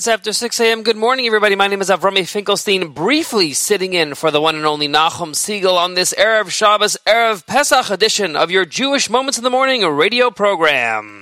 minutes after 6 a.m. Good morning, everybody. My name is Avrami Finkelstein, briefly sitting in for the one and only Nachum Segal on this Erev Shabbos, Erev Pesach edition of your Jewish Moments in the Morning radio program.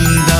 I'm.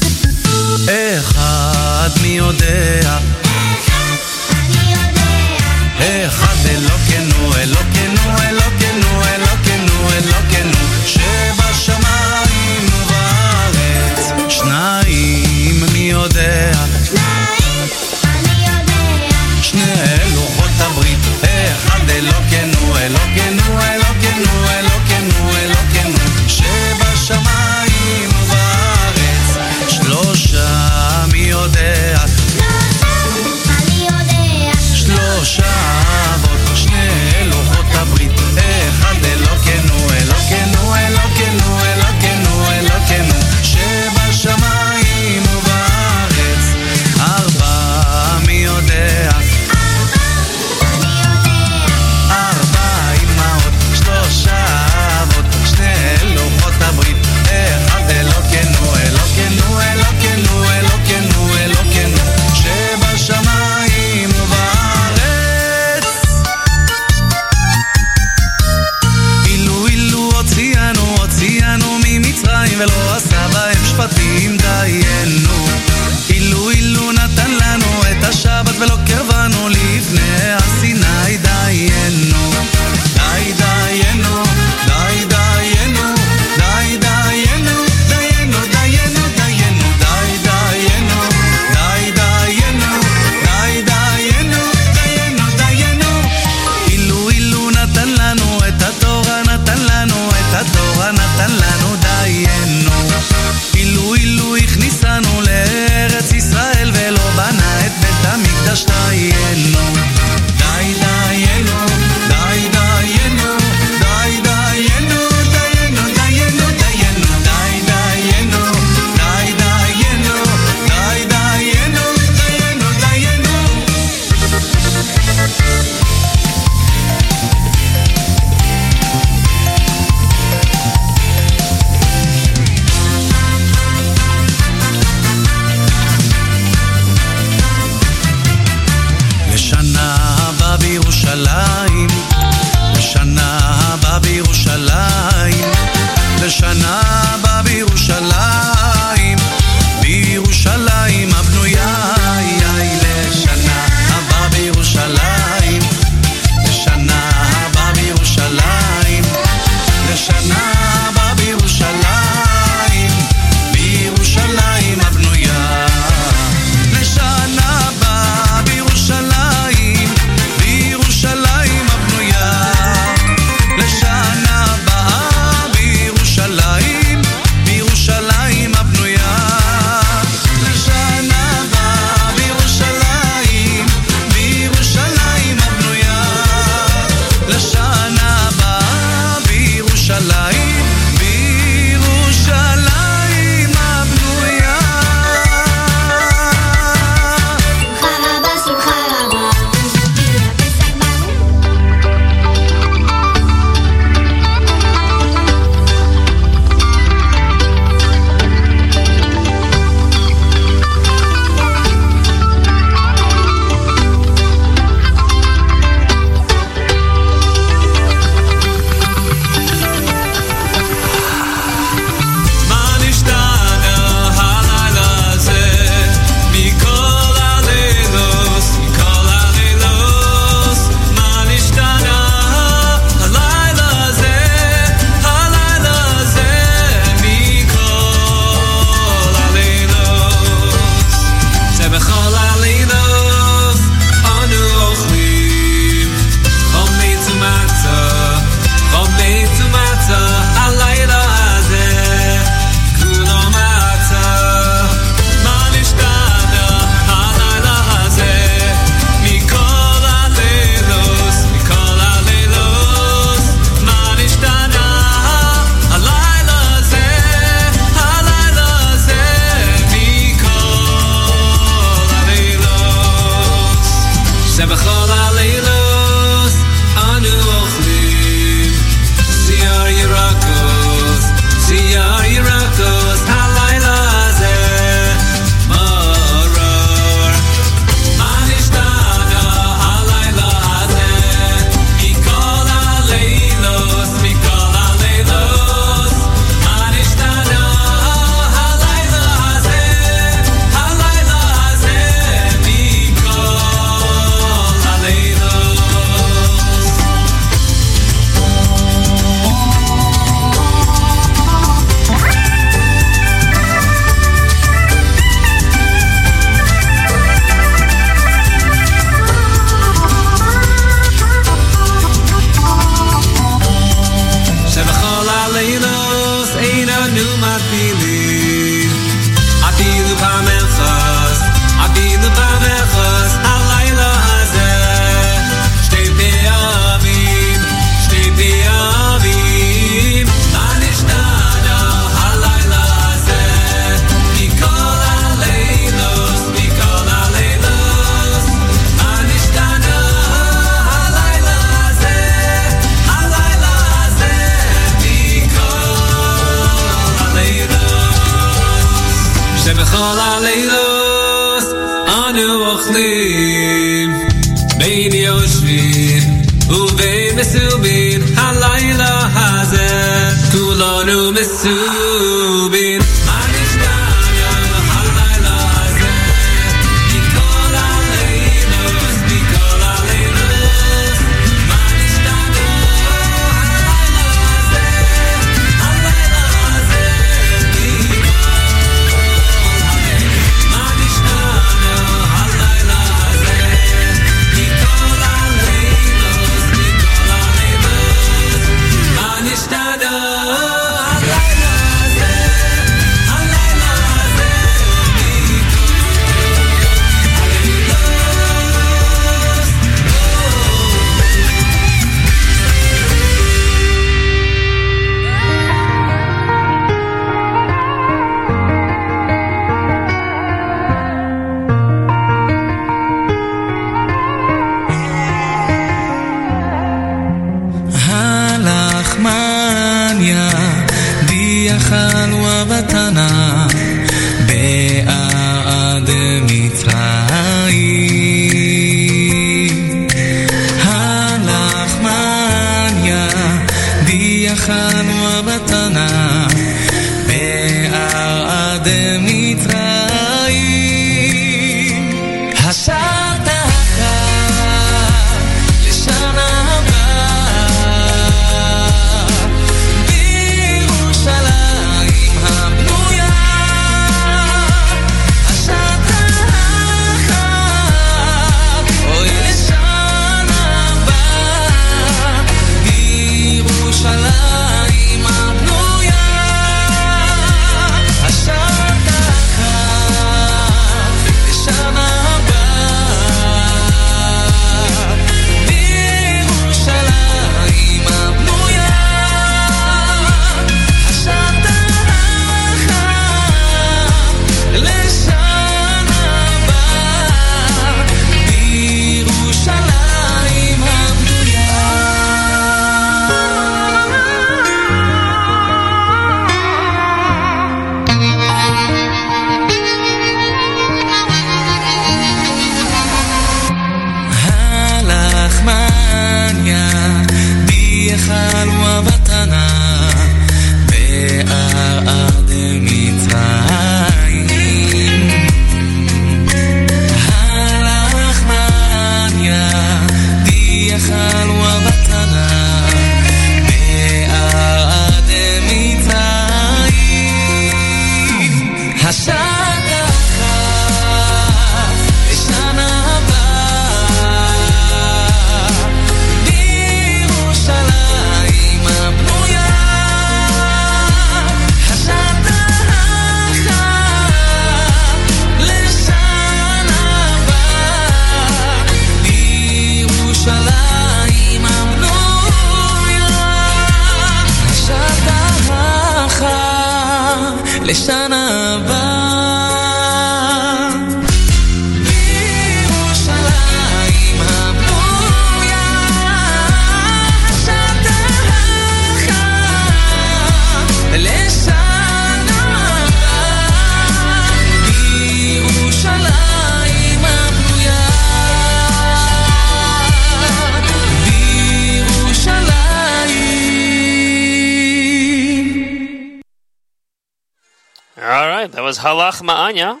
Ha Lachma Anya,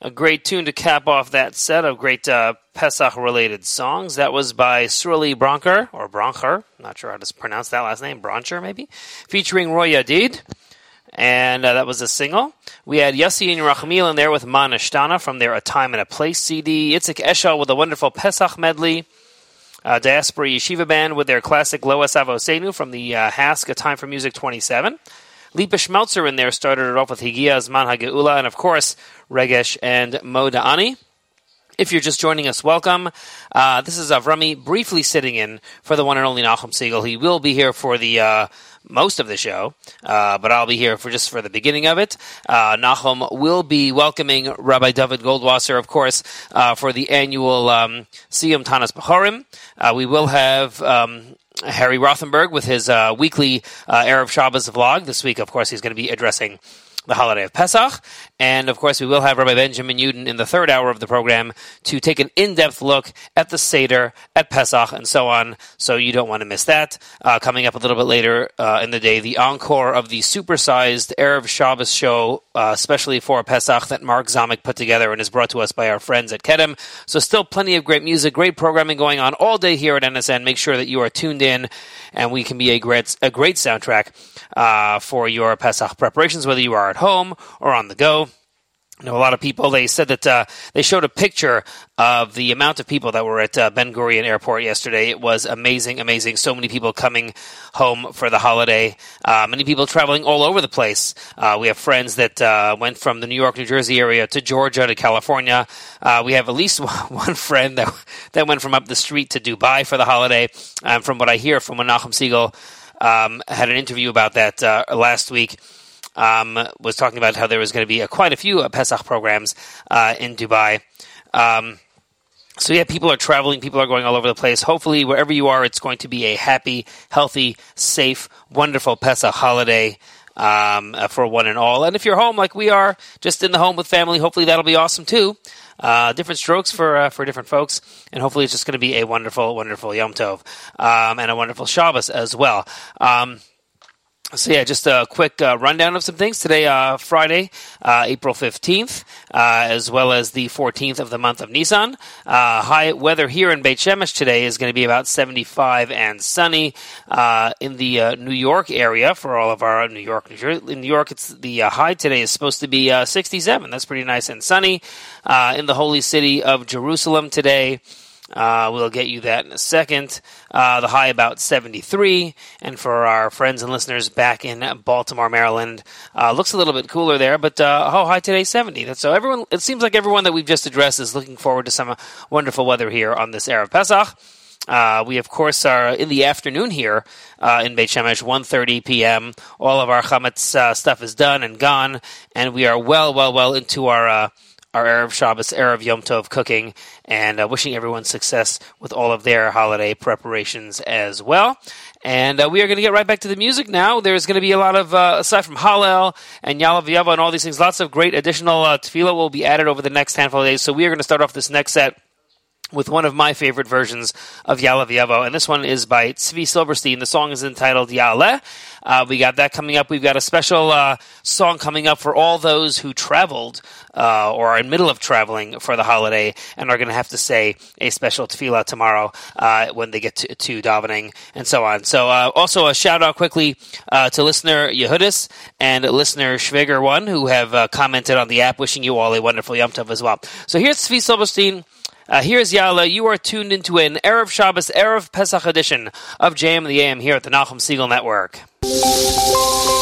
a great tune to cap off that set of great uh, Pesach related songs. That was by Surly Bronker, or Broncher, not sure how to pronounce that last name, Broncher maybe, featuring Roy Yadid. And uh, that was a single. We had Yossi and Rachmil in there with Ma Nishtana from their A Time and a Place CD. Itzik Eshel with a wonderful Pesach medley. Uh, Diaspora Yeshiva Band with their classic Loas Avosenu from the uh, HASC A Time for Music 27. Lipa Schmelzer in there started it off with Higia Zman HaGeula, and of course, Regesh and Moda Ani. If you're just joining us, welcome. Uh, this is Avrami briefly sitting in for the one and only Nachum Segal. He will be here for the uh, most of the show, uh, but I'll be here for just for the beginning of it. Uh, Nachum will be welcoming Rabbi David Goldwasser, of course, uh, for the annual um, Siyum Tanas Bechorim. Uh, we will have um, Harry Rothenberg with his uh, weekly uh, Erev Shabbos vlog. This week, of course, he's going to be addressing the holiday of Pesach. And of course, we will have Rabbi Benjamin Yudin in the third hour of the program to take an in depth look at the Seder, at Pesach, and so on. So you don't want to miss that. Uh, coming up a little bit later uh, in the day, the encore of the supersized Erev Shabbos show, uh, especially for Pesach, that Mark Zamek put together and is brought to us by our friends at Kedem. So still plenty of great music, great programming going on all day here at NSN. Make sure that you are tuned in and we can be a great, a great soundtrack uh, for your Pesach preparations, whether you are at home or on the go. I know a lot of people. They said that uh, they showed a picture of the amount of people that were at uh, Ben Gurion Airport yesterday. It was amazing, amazing. So many people coming home for the holiday. Uh, many people traveling all over the place. Uh, we have friends that uh, went from the New York, New Jersey area to Georgia to California. Uh, we have at least one friend that that went from up the street to Dubai for the holiday. Um, from what I hear from Menachem Segal, um, had an interview about that last week um, was talking about how there was going to be quite a few uh, Pesach programs uh, in Dubai. Um, so yeah, people are traveling, people are going all over the place. Hopefully, wherever you are, it's going to be a happy, healthy, safe, wonderful Pesach holiday um, uh, for one and all. And if you're home like we are, just in the home with family, hopefully that'll be awesome too. Uh, different strokes for uh, for different folks, and hopefully it's just going to be a wonderful, wonderful Yom Tov um, and a wonderful Shabbos as well. Um, so yeah, just a quick uh, rundown of some things today. Uh, Friday, uh, April fifteenth, uh, as well as the fourteenth of the month of Nissan. Uh, high weather here in Beit Shemesh today is going to be about seventy-five and sunny. Uh, in the New York area, for all of our New York, New Jersey, in New York, it's the high today is supposed to be sixty-seven. That's pretty nice and sunny. in the holy city of Jerusalem today. Uh, we'll get you that in a second. Uh, the high about 73. And for our friends and listeners back in Baltimore, Maryland, uh, looks a little bit cooler there, but uh, oh, high today 70. So everyone, it seems like everyone that we've just addressed is looking forward to some wonderful weather here on this Erev Pesach. Uh, we of course are in the afternoon here uh, in Beit Shemesh, 1.30 p.m. All of our chametz uh, stuff is done and gone, and we are well, well, well into our uh, our Erev Shabbos, Erev Yom Tov cooking, and uh, wishing everyone success with all of their holiday preparations as well. And uh, we are going to get right back to the music now. There's going to be a lot of, uh, aside from Hallel and Yala V'Yavo and all these things, lots of great additional uh, tefillah will be added over the next handful of days. So we are going to start off this next set with one of my favorite versions of Yala V'Yavo, and this one is by Tzvi Silverstein. The song is entitled Yale. Uh, we got that coming up. We've got a special uh, song coming up for all those who traveled uh, or are in middle of traveling for the holiday and are going to have to say a special tefillah tomorrow uh, when they get to, to davening and so on. So uh, also a shout out quickly uh, to listener Yehudis and listener Schwager One who have commented on the app, wishing you all a wonderful Yom Tov as well. So here's Tzvi Silverstein. Uh, here's Yala. You are tuned into an Erev Shabbos, Erev Pesach edition of JM the AM here at the Nachum Segal Network. Música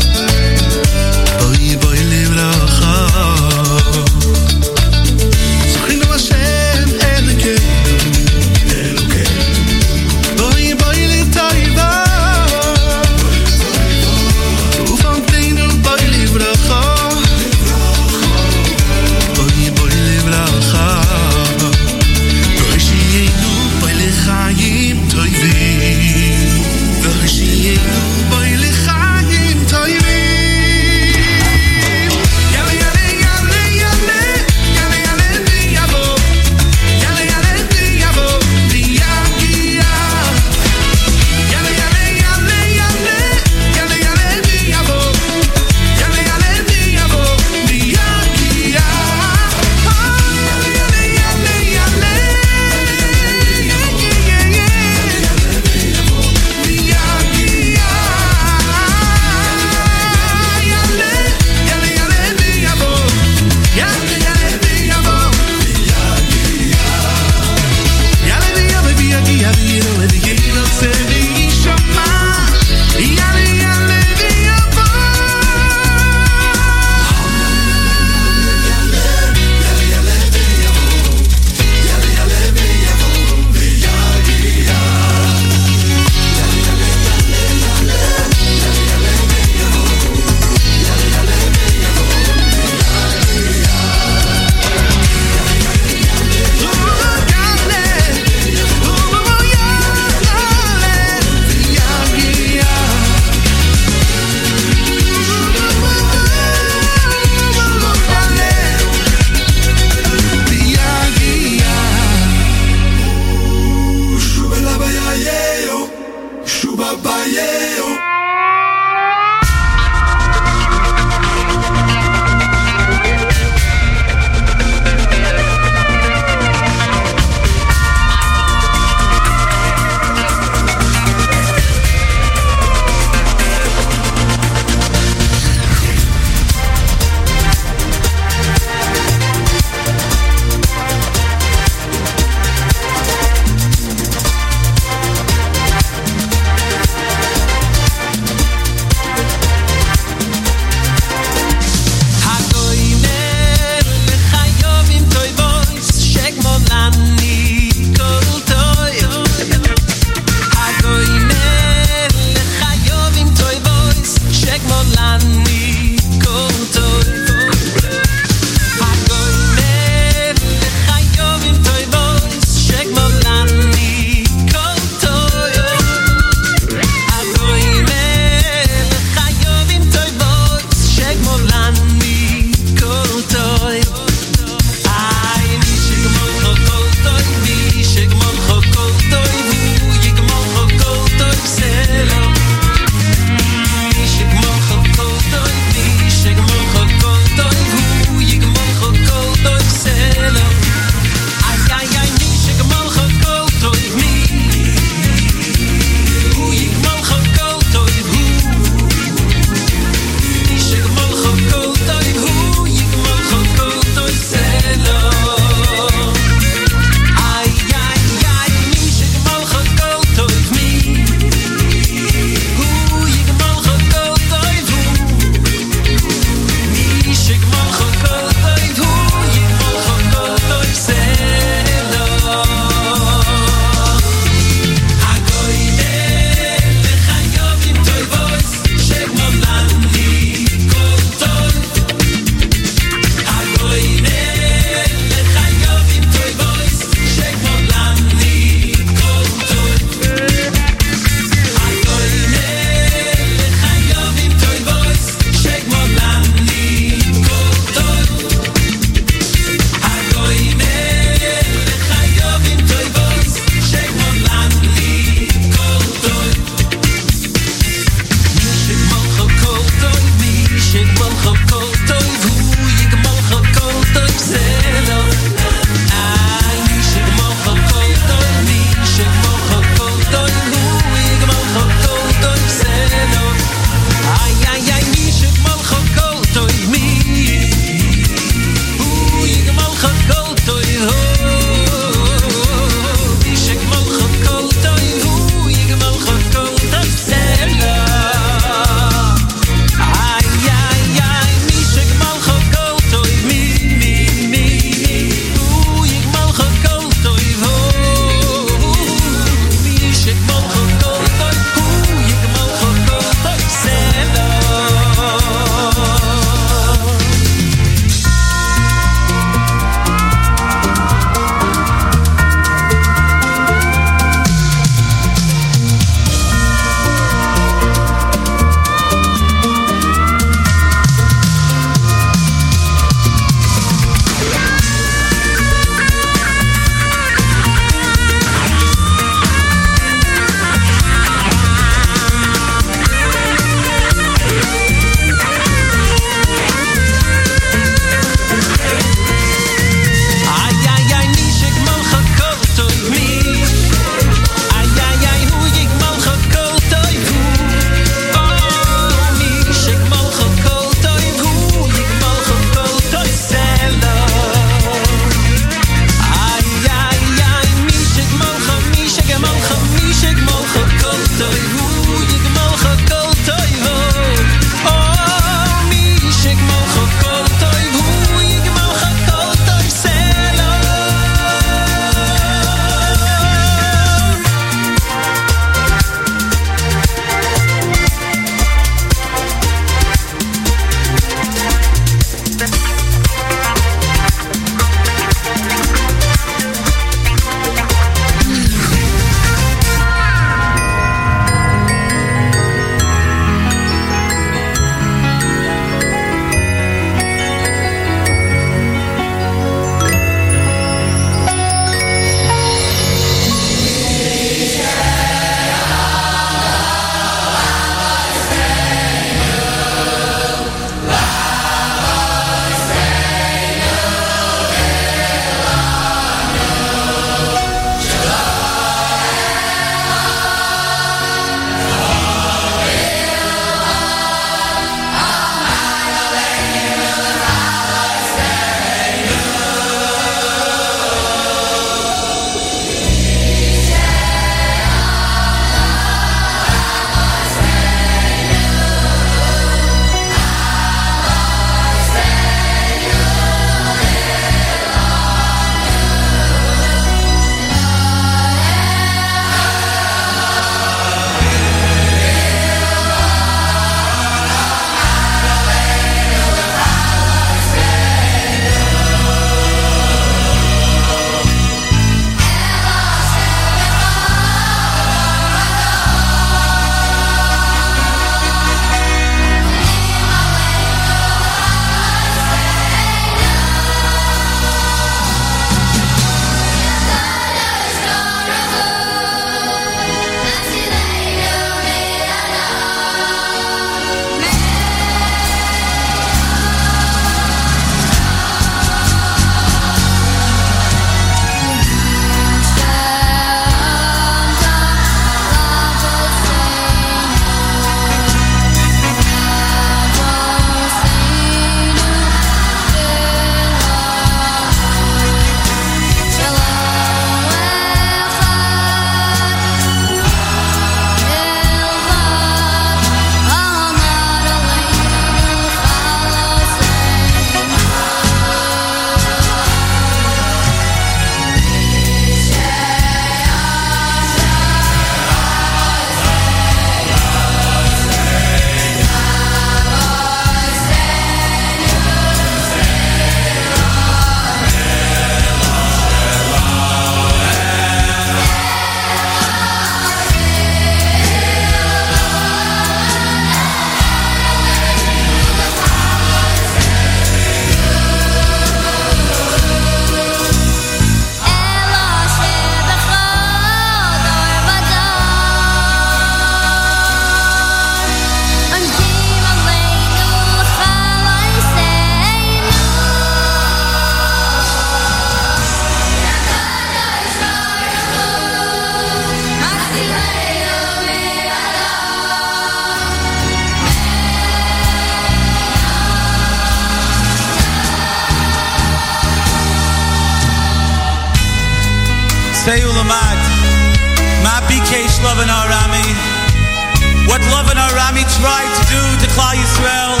right to do to Klal Yisrael.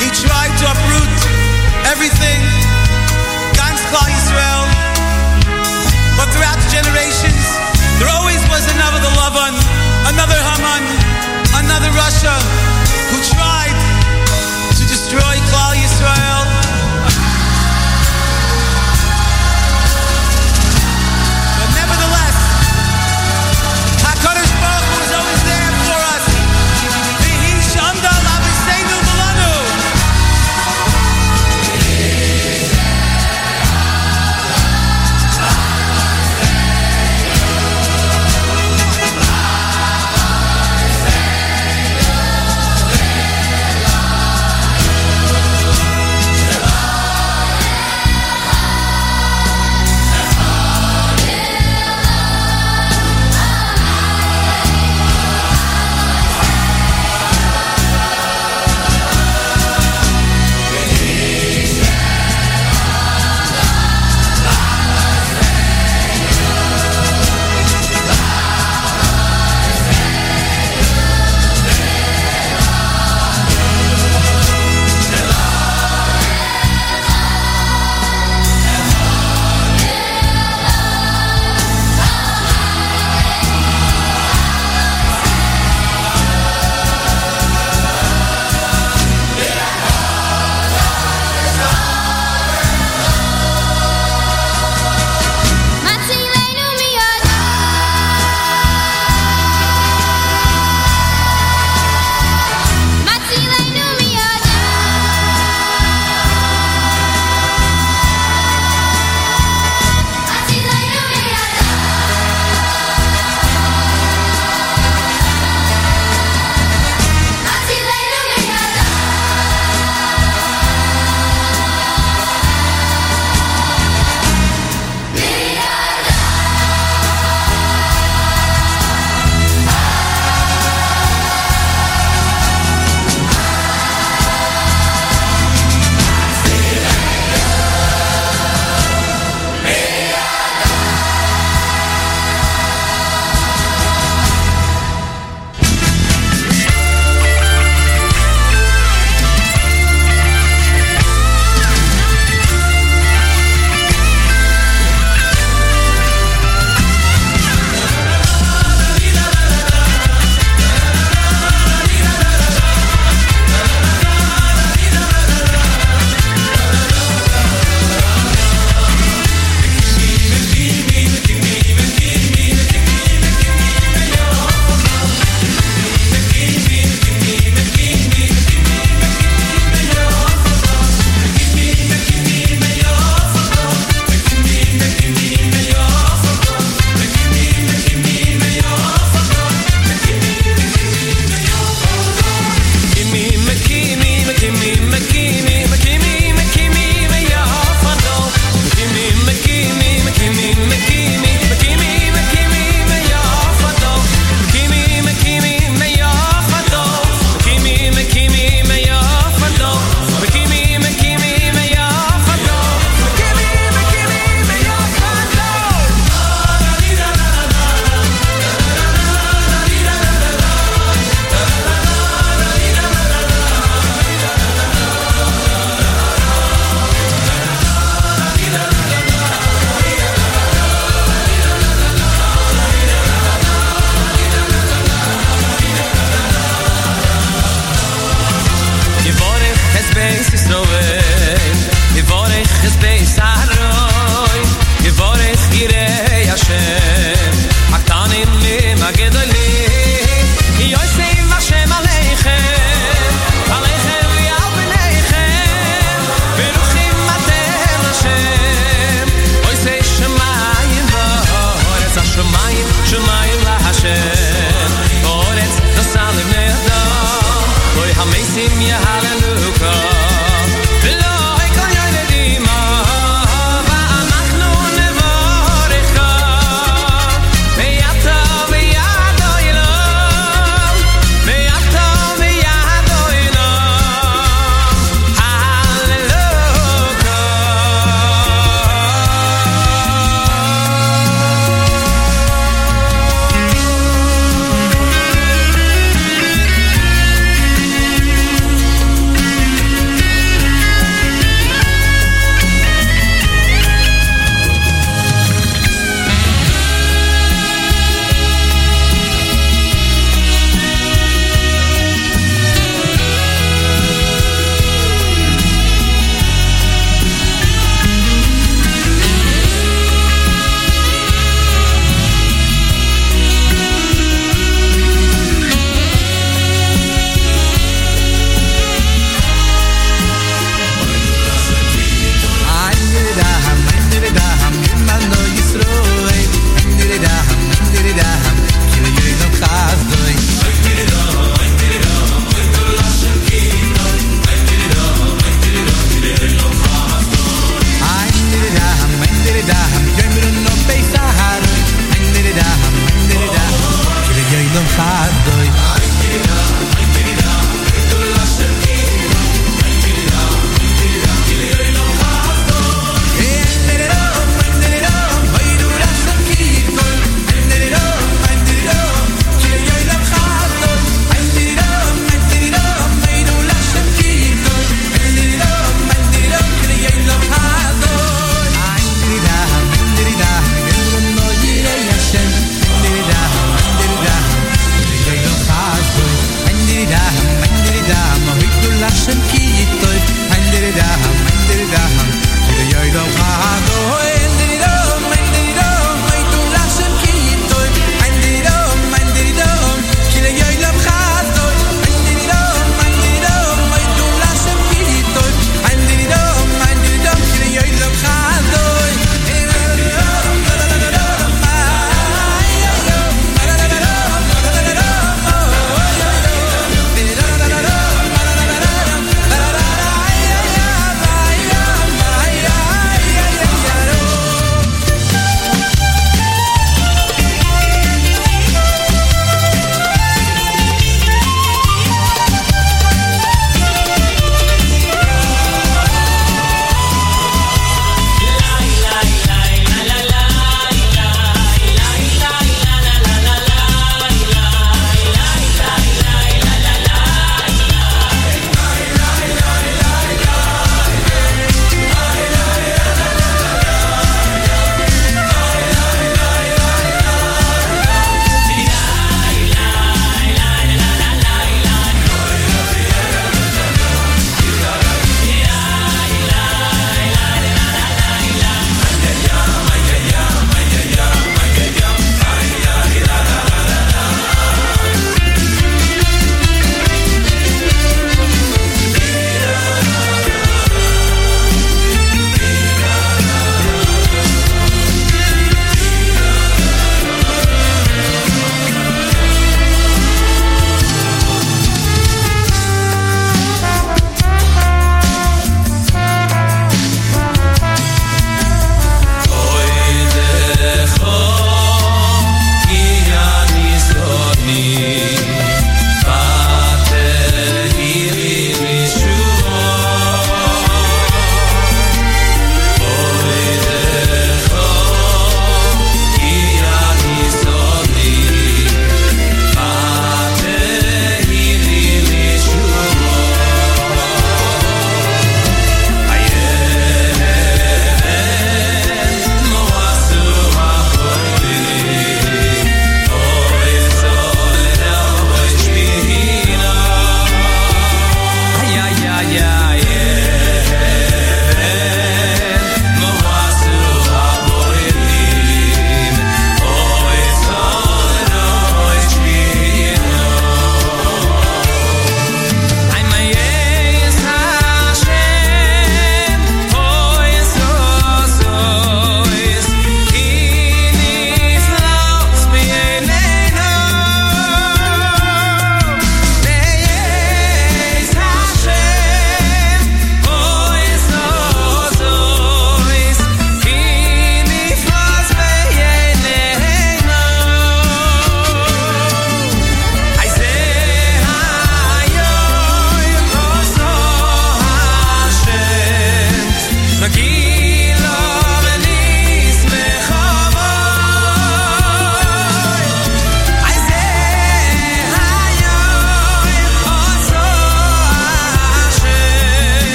He tried to uproot everything, ganz Klal Yisrael. But throughout the generations, there always was another the Lavan, another Haman, another Russia, who tried to destroy Klal Yisrael.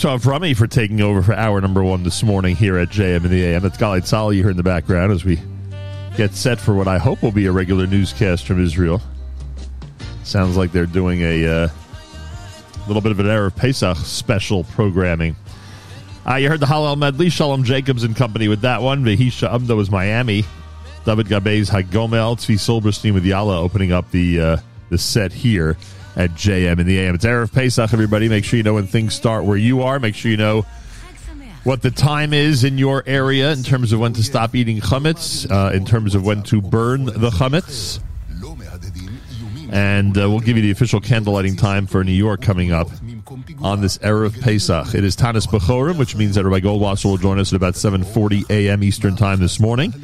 Thanks to Avrami for taking over for hour number one this morning here at JM in the AM. It's Galei Tzahal you hear in the background as we get set for what I hope will be a regular newscast from Israel. Sounds like they're doing a uh, little bit of an Erev Pesach special programming. Uh, you heard the Hallel medley, Shalom Jacobs and company with that one. Vehi She'amda was Miami. David Gabez Hagomel, Tzvi Silberstein with Yala opening up the uh, the set here at JM in the AM. It's Erev Pesach, everybody. Make sure you know when things start where you are. Make sure you know what the time is in your area in terms of when to stop eating chametz, uh, in terms of when to burn the chametz. And uh, we'll give you the official candlelighting time for New York coming up on this Erev Pesach. It is Tanis Bechorim, which means that Rabbi Goldwasser will join us at about 7.40 a.m. Eastern Time this morning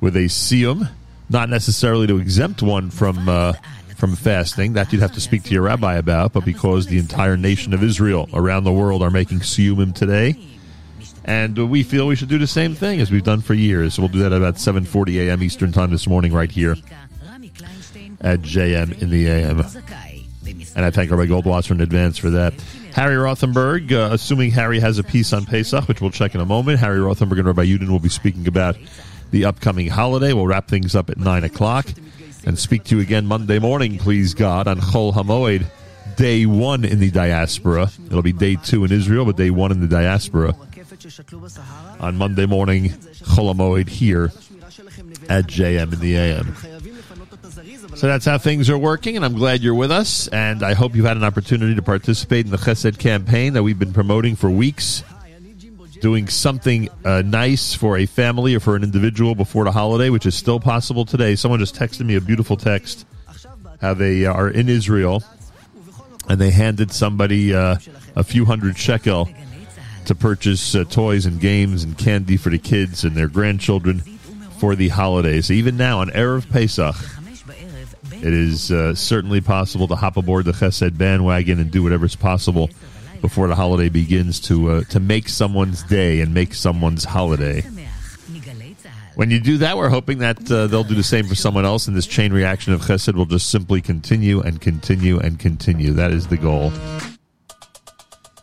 with a siyum, not necessarily to exempt one from uh, from fasting. That you'd have to speak to your rabbi about, but because the entire nation of Israel around the world are making siyumim today, and we feel we should do the same thing as we've done for years. So we'll do that at about 7.40 a.m. Eastern Time this morning right here at JM in the AM. And I thank Rabbi Goldwasser in advance for that. Harry Rothenberg, uh, assuming Harry has a piece on Pesach, which we'll check in a moment. Harry Rothenberg and Rabbi Yudin will be speaking about the upcoming holiday. We'll wrap things up at 9 o'clock and speak to you again Monday morning, please God, on Chol Hamoed, day one in the diaspora. It'll be day two in Israel, but day one in the diaspora. On Monday morning, Chol Hamoed here at JM in the AM. So that's how things are working, and I'm glad you're with us. And I hope you've had an opportunity to participate in the Chesed campaign that we've been promoting for weeks. Doing something uh, nice for a family or for an individual before the holiday, which is still possible today. Someone just texted me a beautiful text how they are in Israel and they handed somebody uh, a few hundred shekel to purchase uh, toys and games and candy for the kids and their grandchildren for the holidays. Even now on Erev Pesach, it is uh, certainly possible to hop aboard the Chesed bandwagon and do whatever is possible before the holiday begins to uh, to make someone's day and make someone's holiday. When you do that, we're hoping that uh, they'll do the same for someone else, and this chain reaction of Chesed will just simply continue and continue and continue. That is the goal.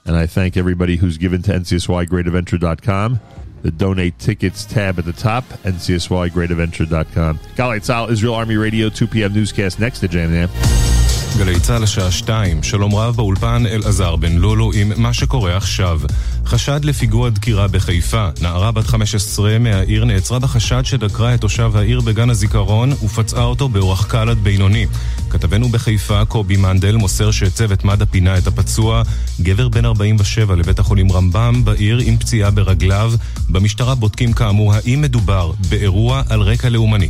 And I thank everybody who's given to NCSYGreatAdventure.com. The donate tickets tab at the top, NCSYGreatAdventure.com. Tzal, Israel Army Radio, 2 p.m. newscast next to Jam Jam. גלי צה"ל השעה שתיים, שלום רב באולפן אלעזר בן לולו עם מה שקורה עכשיו. חשד לפיגוע דקירה בחיפה. נערה בת 15 מהעיר נעצרה בחשד שדקרה את תושב העיר בגן הזיכרון ופצעה אותו באורח קל עד בינוני. כתבנו בחיפה, קובי מנדל, מוסר שצוות מד"א פינה את הפצוע, גבר בן 47 לבית החולים רמב"ם בעיר עם פציעה ברגליו. במשטרה בודקים כאמור האם מדובר באירוע על רקע לאומני.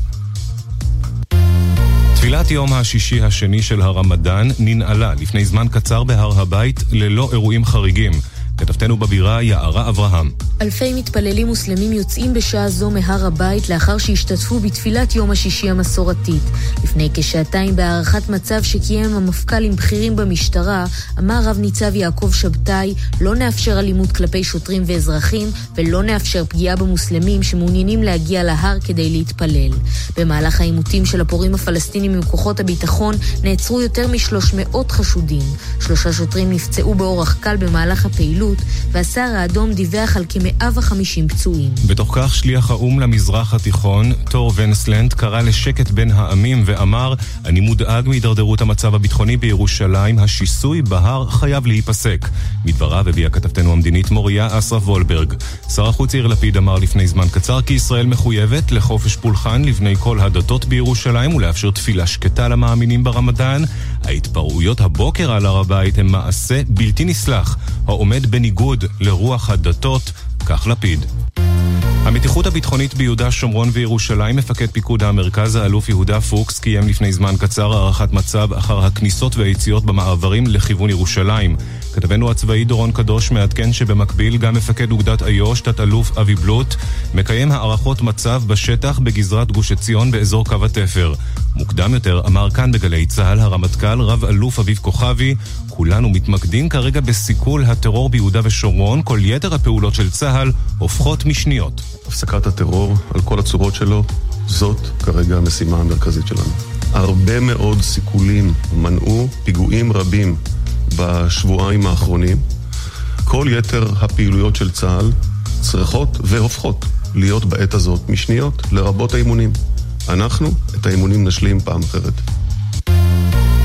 תפילת יום השישי השני של הרמדאן ננעלה לפני זמן קצר בהר הבית ללא אירועים חריגים. כתבתנו בבירה יערה אברהם. אלפי מתפללים מוסלמים יוצאים בשעה זו מהר הבית לאחר שהשתתפו בתפילת יום השישי המסורתית. לפני כשעתיים בהערכת מצב שקיים המפכ"ל עם בכירים במשטרה, אמר רב ניצב יעקב שבתאי, לא נאפשר אלימות כלפי שוטרים ואזרחים ולא נאפשר פגיעה במוסלמים שמעוניינים להגיע להר כדי להתפלל. במהלך העימותים של הפורעים הפלסטינים עם כוחות הביטחון נעצרו יותר מ-300 חשודים. שלושה שוטרים נפצעו באורח קל במהלך הפעילות, והסהר האדום דיווח על כ-150 פצועים. בתוך כך שליח האו"ם למזרח התיכון, תור ונסלנד, קרא לשקט בין העמים ואמר, אני מודאג מהידרדרות המצב הביטחוני בירושלים, השיסוי בהר חייב להיפסק. מדבריו הביאה כתבתנו המדינית מוריה אסרף וולברג. שר החוץ יאיר לפיד אמר לפני זמן קצר כי ישראל מחויבת לחופש פולחן לבני כל הדתות בירושלים ולאפשר תפילה שקטה למאמינים ברמדאן. ההתפרעויות הבוקר על הר הבית הם מעשה בלתי נסלח, העומד בניגוד לרוח הדתות, כך לפיד. המתיחות הביטחונית ביהודה, שומרון וירושלים, מפקד פיקוד המרכז, האלוף יהודה פוקס, קיים לפני זמן קצר הערכת מצב אחר הכניסות והיציאות במעברים לכיוון ירושלים. כתבנו הצבאי דורון קדוש מעדכן שבמקביל גם מפקד אוגדת איו"ש, תת-אלוף אבי בלוט, מקיים הערכות מצב בשטח בגזרת גוש עציון באזור קו התפר. מוקדם יותר אמר כאן בגלי צה"ל הרמטכ"ל רב-אלוף אביב כוכבי, כולנו מתמקדים כרגע בסיכול הטרור ביהודה ושומרון, כל יתר הפעולות של צה"ל הופכות משניות. הפסקת הטרור על כל הצורות שלו, זאת כרגע המשימה המרכזית שלנו. הרבה מאוד סיכולים מנעו פיגועים רבים בשבועיים האחרונים. כל יתר הפעילויות של צה"ל צריכות והופכות להיות בעת הזאת משניות, לרבות האימונים. אנחנו את האימונים נשלים פעם אחרת.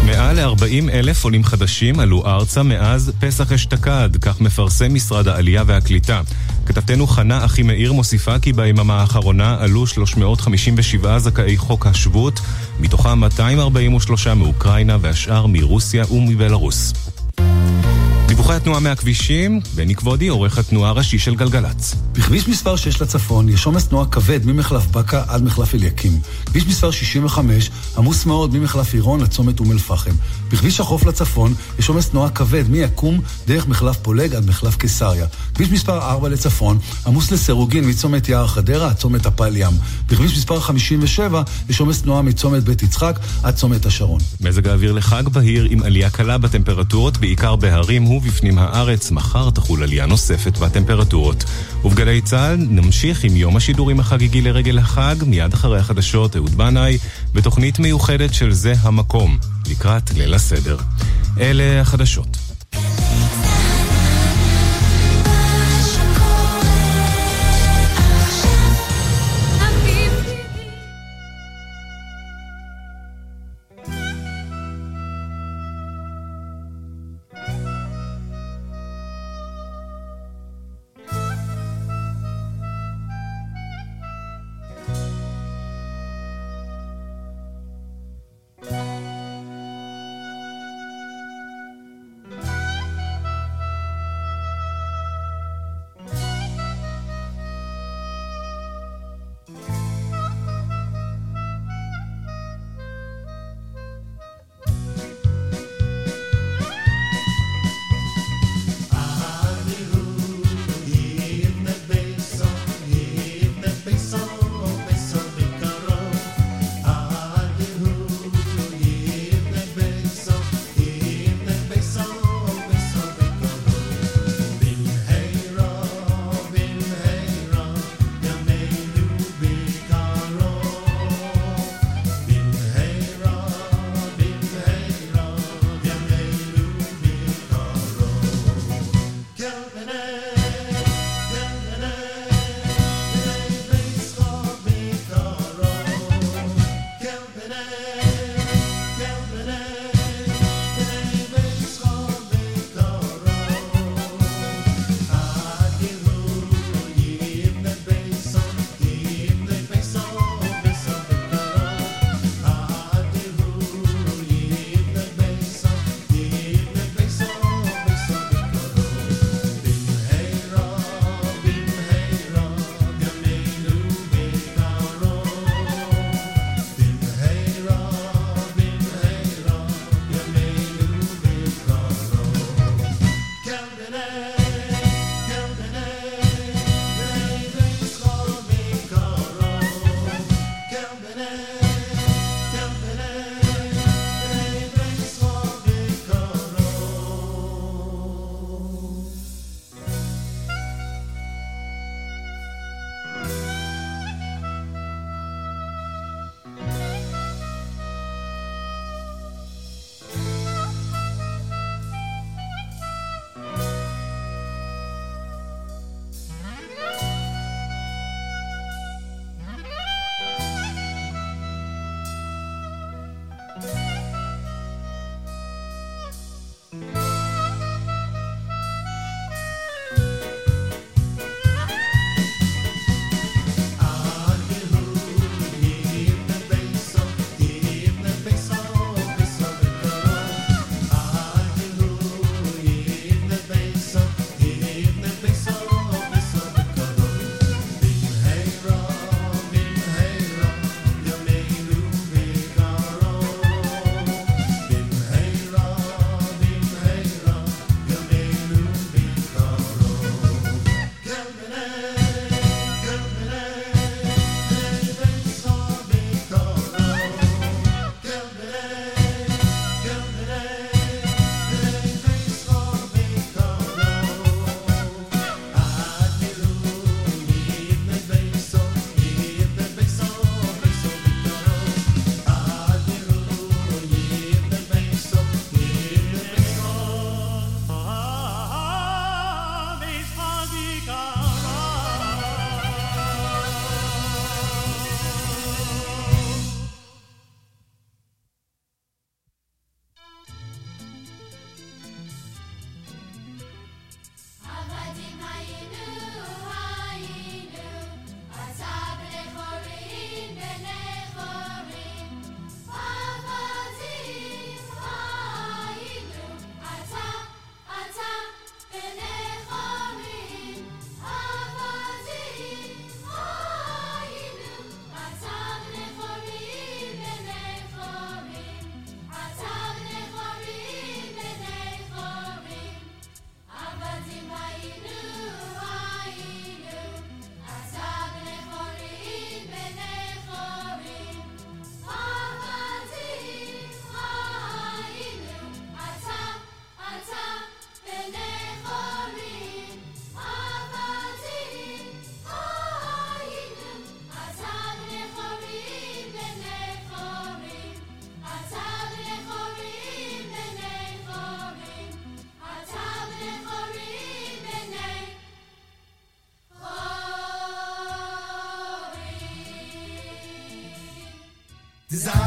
מעל ל-40 אלף עולים חדשים עלו ארצה מאז פסח אשתקד, כך מפרסם משרד העלייה והקליטה. כתבתנו חנה אחימאיר מוסיפה כי ביממה האחרונה עלו 357 זכאי חוק השבות, מתוכם 243 מאוקראינה והשאר מרוסיה ומבלארוס. דיווחי התנועה מהכבישים, בני כבודי, עורך התנועה הראשי של גלגלצ. בכביש מספר 6 לצפון יש עומס תנועה כבד ממחלף בקה עד מחלף אליקים. כביש מספר 65 עמוס מאוד ממחלף עירון לצומת אום אל-פחם. בכביש החוף לצפון יש עומס תנועה כבד מיקום דרך מחלף פולג עד מחלף קיסריה. כביש מספר 4 לצפון עמוס לסירוגין מצומת יער חדרה עד צומת הפל ים. בכביש מספר 57 יש עומס תנועה מצומת בית יצחק עד צומת השרון. מזג האוויר לחג בהיר עם עלייה קלה בטמפרטורות, בעיקר בהרים ובפנים הארץ. מחר תחול עלייה נוספת בטמפרטורות. ובגלי צה"ל נמשיך עם יום השידורים החגיגי לרגל החג, מיד אחרי החדשות אהוד בנאי, בתוכנית מיוחדת של זה המקום, לקראת ליל הסדר. אלה החדשות.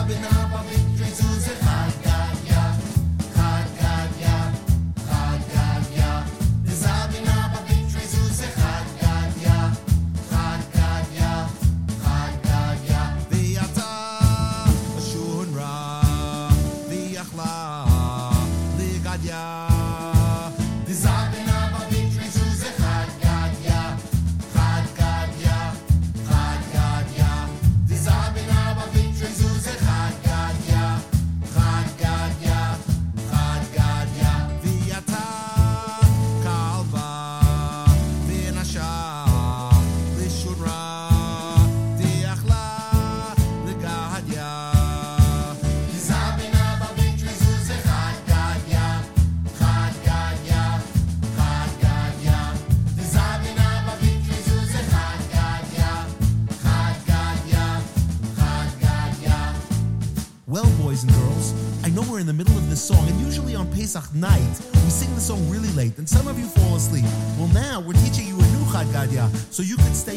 I've been Pesach night, we sing the song really late, and some of you fall asleep. Well, now we're teaching you a new Chad Gadya, so you can stay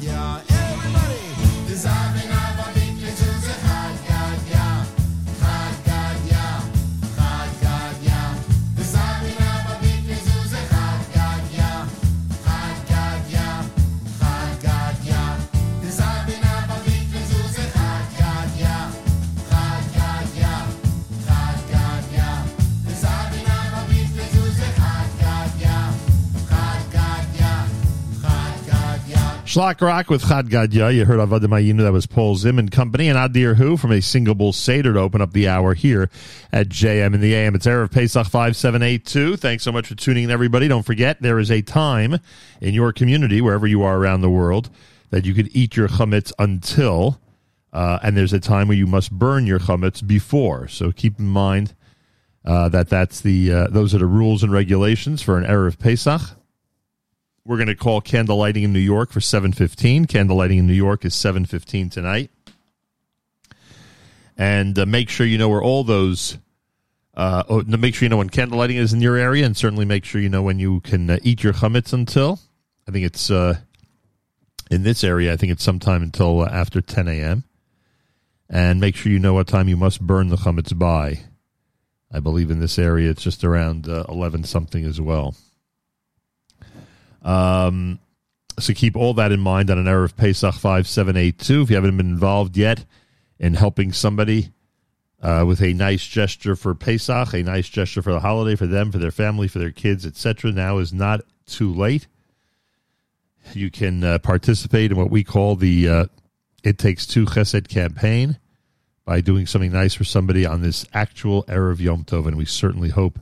yeah. Shlock Rock with Chad Gadya. You heard Avadim Hayinu. That was Paul Zim and Company. And Adir Hu from a single bull Seder to open up the hour here at JM in the AM. It's Erev Pesach 5782. Thanks so much for tuning in, everybody. Don't forget, there is a time in your community, wherever you are around the world, that you could eat your chametz until, uh, and there's a time where you must burn your chametz before. So keep in mind uh, that that's the uh, those are the rules and regulations for an Erev Pesach. We're going to call candle lighting in New York for 7:15. Candle lighting in New York is 7:15 tonight. And uh, make sure you know where all those uh, oh, make sure you know when candle lighting is in your area, and certainly make sure you know when you can uh, eat your chametz until. I think it's uh, in this area. I think it's sometime until uh, after 10 a.m. And make sure you know what time you must burn the chametz by. I believe in this area it's just around uh, 11 something as well. Um, so keep all that in mind on an Erev Pesach 5782. If you haven't been involved yet in helping somebody uh, with a nice gesture for Pesach, a nice gesture for the holiday, for them, for their family, for their kids, etc., now is not too late. You can uh, participate in what we call the uh, It Takes Two Chesed campaign by doing something nice for somebody on this actual Erev Yom Tov, and we certainly hope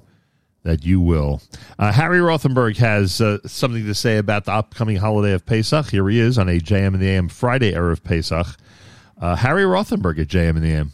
that you will. Uh, Harry Rothenberg has uh, something to say about the upcoming holiday of Pesach. Here he is on a JM in the AM Friday Erev Pesach. Uh, Harry Rothenberg at JM in the AM.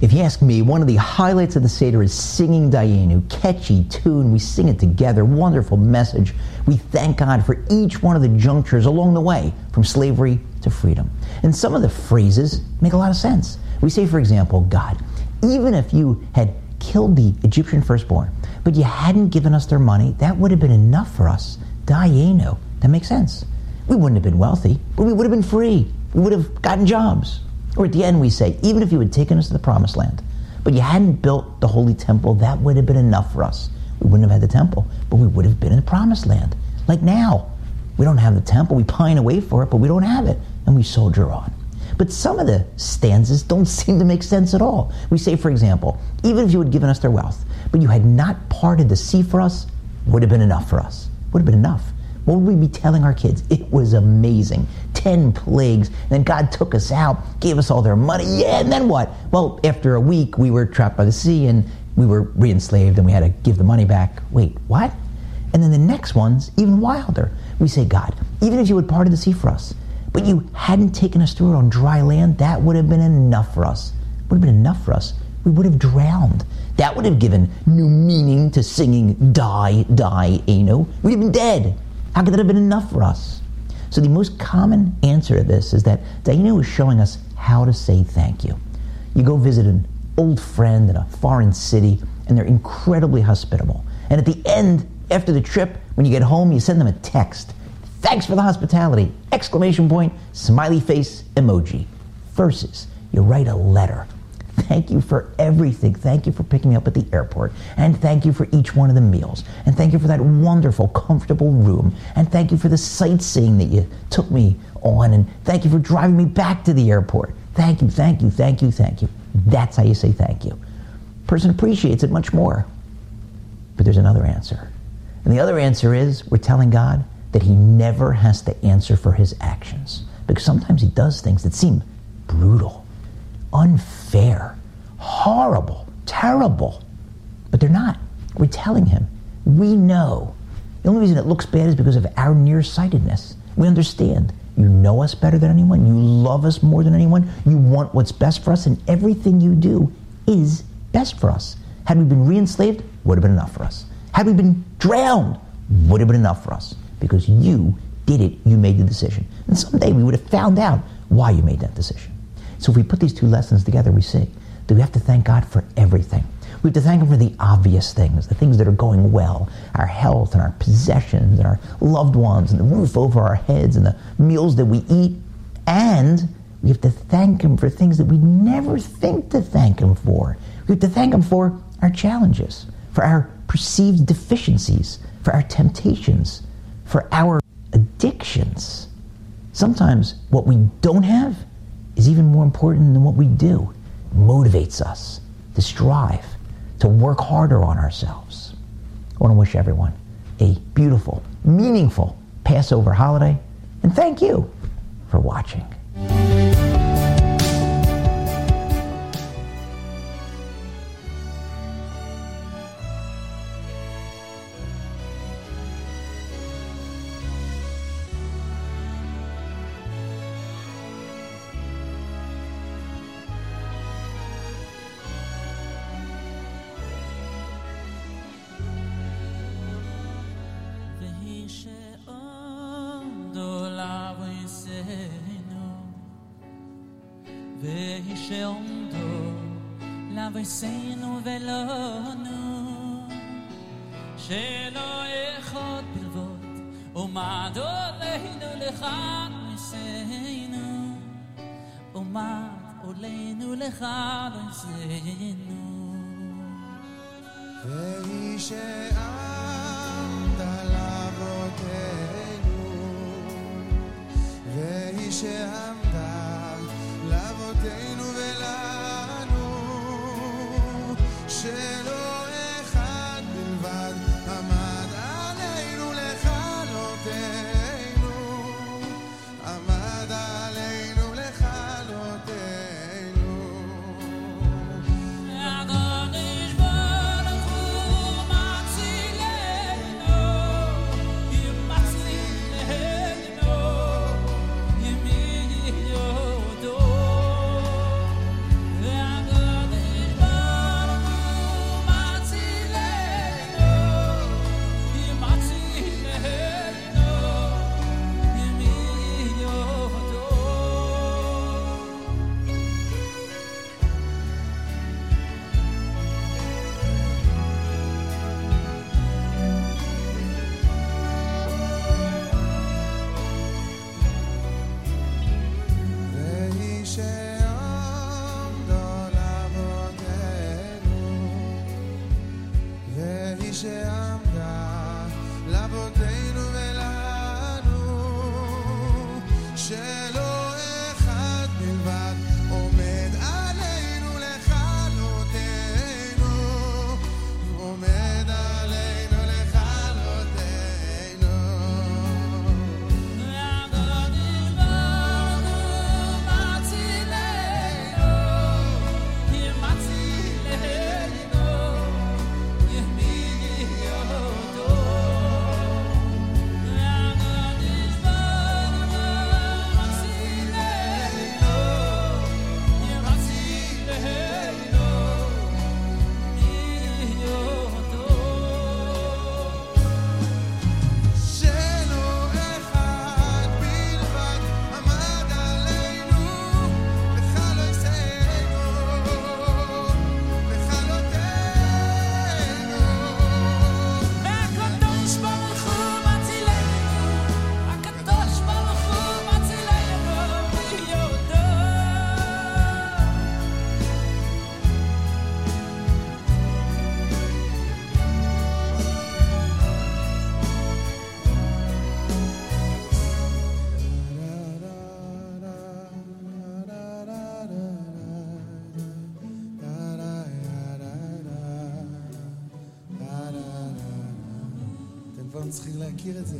If you ask me, one of the highlights of the Seder is singing Dayenu, catchy tune. We sing it together, wonderful message. We thank God for each one of the junctures along the way, from slavery to freedom. And some of the phrases make a lot of sense. We say, for example, God, even if you had killed the Egyptian firstborn, but you hadn't given us their money, that would have been enough for us. Dayenu. That makes sense. We wouldn't have been wealthy, but we would have been free. We would have gotten jobs. Or at the end, we say, even if you had taken us to the promised land, but you hadn't built the holy temple, that would have been enough for us. We wouldn't have had the temple, but we would have been in the promised land. Like now, we don't have the temple, we pine away for it, but we don't have it, and we soldier on. But some of the stanzas don't seem to make sense at all. We say, for example, even if you had given us their wealth, but you had not parted the sea for us, would have been enough for us. Would have been enough. What would we be telling our kids? It was amazing. Ten plagues. And then God took us out, gave us all their money. Yeah, and then what? Well, after a week, we were trapped by the sea and we were re enslaved and we had to give the money back. Wait, what? And then the next one's even wilder. We say, God, even if you had parted the sea for us, but you hadn't taken us through it on dry land, that would have been enough for us. Would have been enough for us. We would have drowned. That would have given new meaning to singing Die, Die, Eno. We'd have been dead. How could that have been enough for us? So the most common answer to this is that Dayenu is showing us how to say thank you. You go visit an old friend in a foreign city, and they're incredibly hospitable. And at the end, after the trip, when you get home, you send them a text. Thanks for the hospitality! Exclamation point, smiley face, emoji. Versus, you write a letter. Thank you for everything. Thank you for picking me up at the airport. And thank you for each one of the meals. And thank you for that wonderful, comfortable room. And thank you for the sightseeing that you took me on. And thank you for driving me back to the airport. Thank you, thank you, thank you, thank you. That's how you say thank you. Person appreciates it much more. But there's another answer. And the other answer is we're telling God that He never has to answer for His actions. Because sometimes He does things that seem brutal, unfair, horrible, terrible. But they're not. We're telling Him. We know. The only reason it looks bad is because of our nearsightedness. We understand. You know us better than anyone. You love us more than anyone. You want what's best for us, and everything you do is best for us. Had we been re-enslaved, would have been enough for us. Had we been drowned, would have been enough for us. Because you did it, you made the decision. And someday we would have found out why you made that decision. So if we put these two lessons together, we see that we have to thank God for everything. We have to thank Him for the obvious things, the things that are going well, our health and our possessions and our loved ones and the roof over our heads and the meals that we eat. And we have to thank Him for things that we never think to thank Him for. We have to thank Him for our challenges, for our perceived deficiencies, for our temptations, for our addictions. Sometimes what we don't have is even more important than what we do. It motivates us to strive, to work harder on ourselves. I want to wish everyone a beautiful, meaningful Passover holiday, and thank you for watching. אבויסנו ולנו, שלא אחד בלבוד, ומד עולנו לכאן אבויסנו, ומד עולנו לכאן אבויסנו. והיא שעמד על אבותינו, והיא שעמדה לאבותינו ולנו, shadow צריכים להכיר את זה.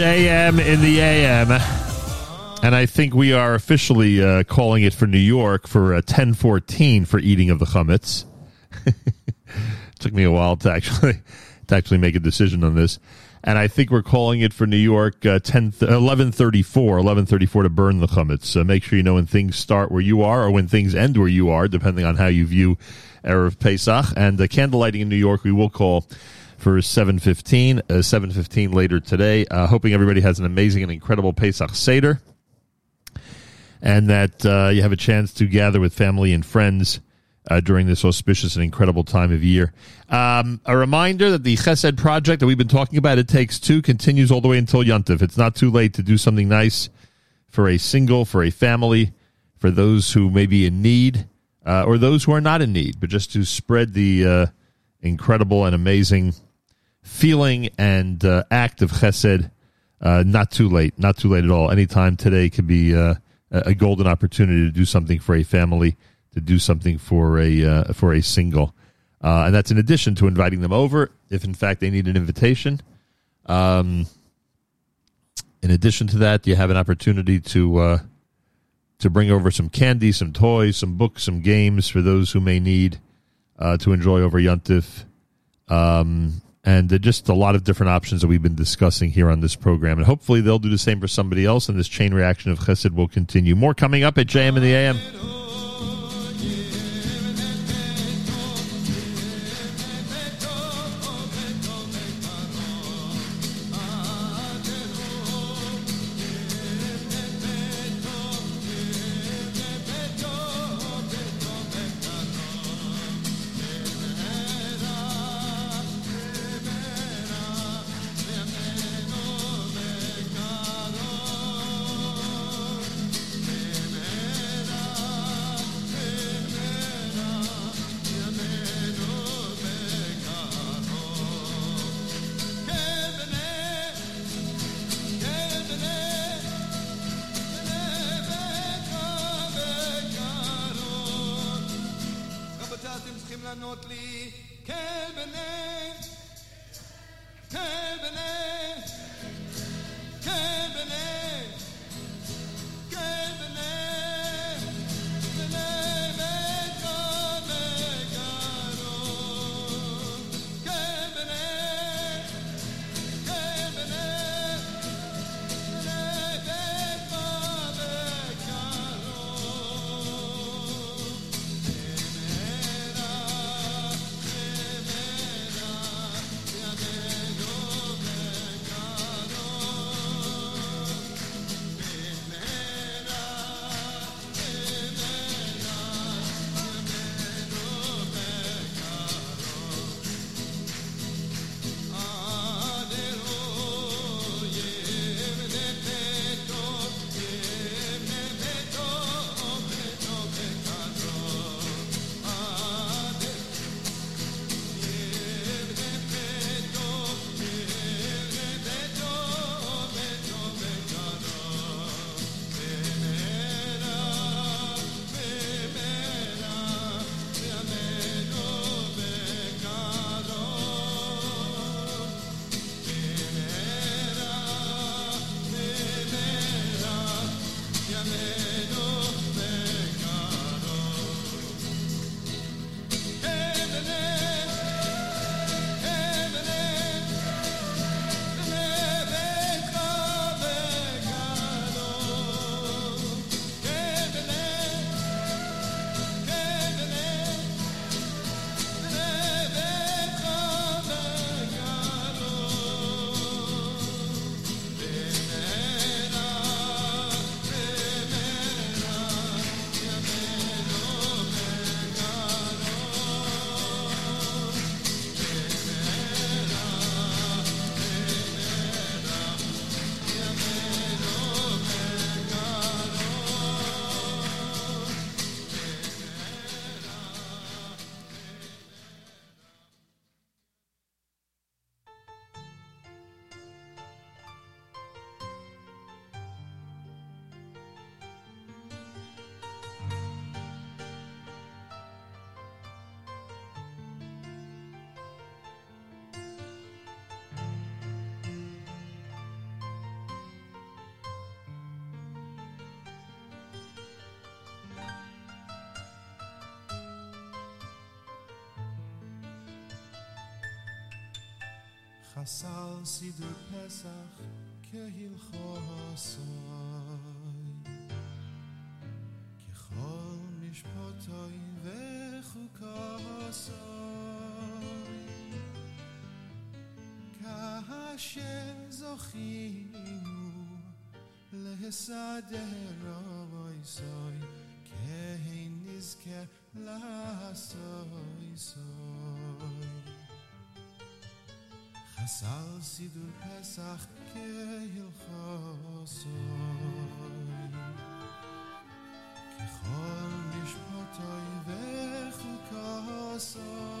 JM in the AM. And I think we are officially uh, calling it for New York for uh, 1014 for eating of the chametz. Took me a while to actually to actually make a decision on this. And I think we're calling it for New York uh, 10 1134 1134 to burn the chametz. So make sure you know when things start where you are or when things end where you are, depending on how you view Erev Pesach. And uh, candle lighting in New York, we will call for 7.15, uh, 7.15 later today. Uh, hoping everybody has an amazing and incredible Pesach Seder and that uh, you have a chance to gather with family and friends uh, during this auspicious and incredible time of year. Um, a reminder that the Chesed project that we've been talking about, It Takes Two, continues all the way until Yontif. It's not too late to do something nice for a single, for a family, for those who may be in need, uh, or those who are not in need, but just to spread the uh, incredible and amazing feeling and uh, act of Chesed. Uh, not too late, not too late at all. Anytime today could be uh, a golden opportunity to do something for a family, to do something for a uh, for a single, uh, and that's in addition to inviting them over if in fact they need an invitation. Um, in addition to that, you have an opportunity to uh, to bring over some candy, some toys, some books, some games for those who may need to enjoy over Yuntif. Um, and just a lot of different options that we've been discussing here on this program. And hopefully they'll do the same for somebody else, and this chain reaction of chesed will continue. More coming up at JM in the AM. sadden roboy soy ke hinis la soy soy hasal sidur pesach ke hil khosoy ke khol mishpotoy ve khosoy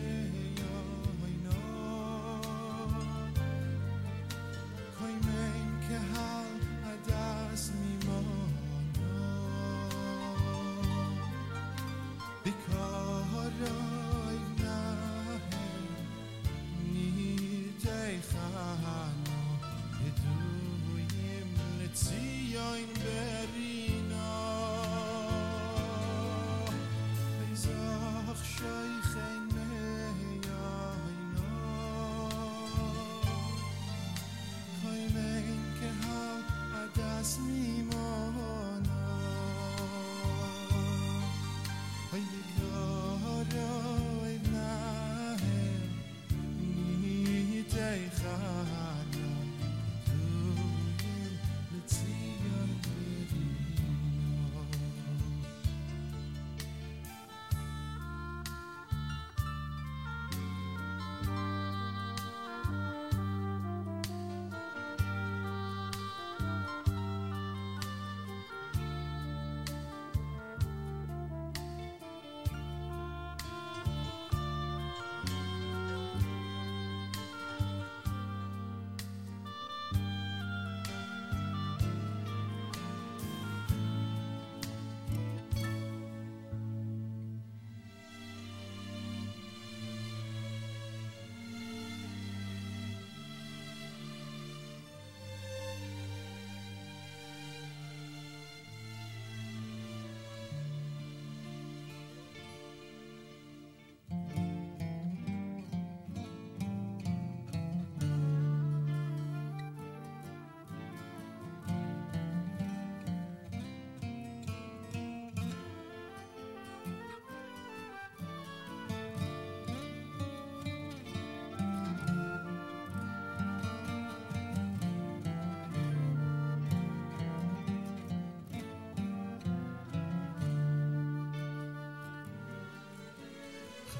trust me.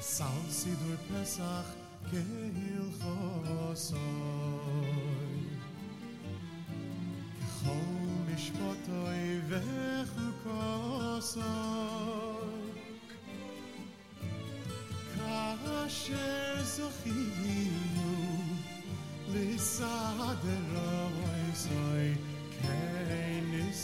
Saul si dur pesach ke hil khosoy Khom ish potoy ve khosoy Ka shes khinu le soy ke nis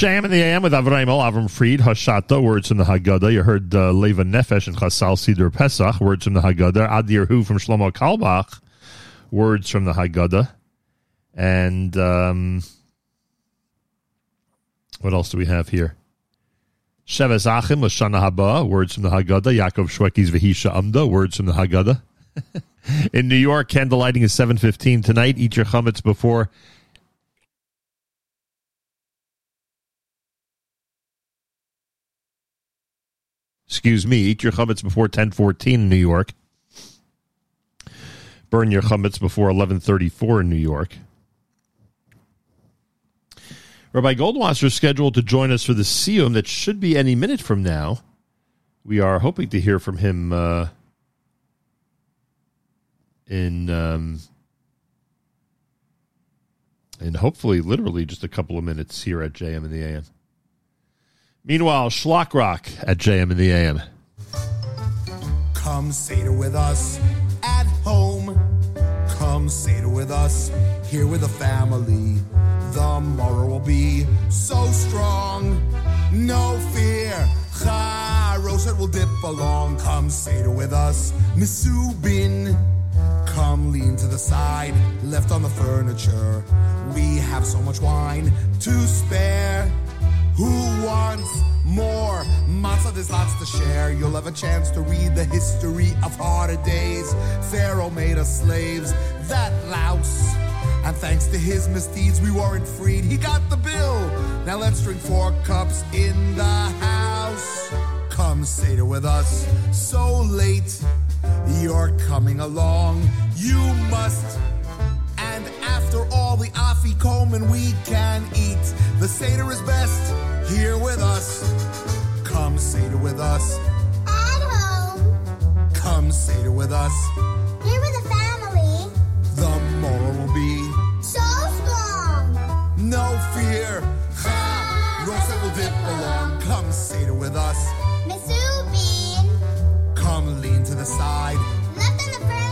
JM in the AM with Avraimel, Avram Fried, Hashata, words from the Haggadah. You heard uh, Leva Nefesh and Chasal Siddur Pesach, words from the Haggadah. Adir Hu from Shlomo Carlebach, words from the Haggadah. And um, what else do we have here? Sheves Achim, Lashana Haba, words from the Haggadah. Yaakov Shweki's Vehi She'amda, words from the Haggadah. In New York, candle lighting is 7.15 tonight. Eat your chametz before excuse me, eat your chametz before 10:14 in New York. Burn your chametz before 11:34 in New York. Rabbi Goldwasser is scheduled to join us for the Siyum that should be any minute from now. We are hoping to hear from him uh, in um, in hopefully literally just a couple of minutes here at JM in the AM. Meanwhile, Shlock Rock at JM in the AM. Come Seder with us at home. Come Seder with us here with the family. The maror will be so strong. No fear. Charoset will dip along. Come Seder with us. Misubin. Come lean to the side, left on the furniture. We have so much wine to spare. Who wants more? Matzah, there's lots to share. You'll have a chance to read the history of harder days. Pharaoh made us slaves, that louse. And thanks to his misdeeds, we weren't freed. He got the bill. Now let's drink four cups in the house. Come Seder with us. So late, you're coming along. You must. And after all the afikomen we can eat, the Seder is best here with us. Come Seder with us. At home, Come Seder with us. here with the family. The maror will be So strong. no fear. Charoset will dip along. Come Seder with us. Misu Come lean to the side. left on the furniture.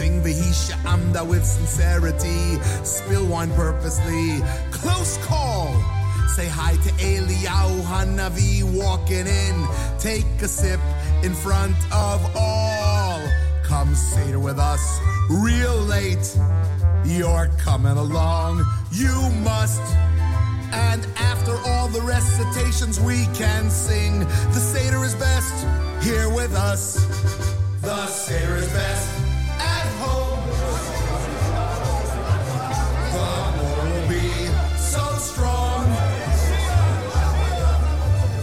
Sing Vehi She'amda with sincerity. Spill wine purposely. Close call. Say hi to Eliyahu Hanavi walking in. Take a sip in front of all. Come Seder with us real late. You're coming along. You must. And after all the recitations we can sing, the Seder is best here with us. The Seder is best strong.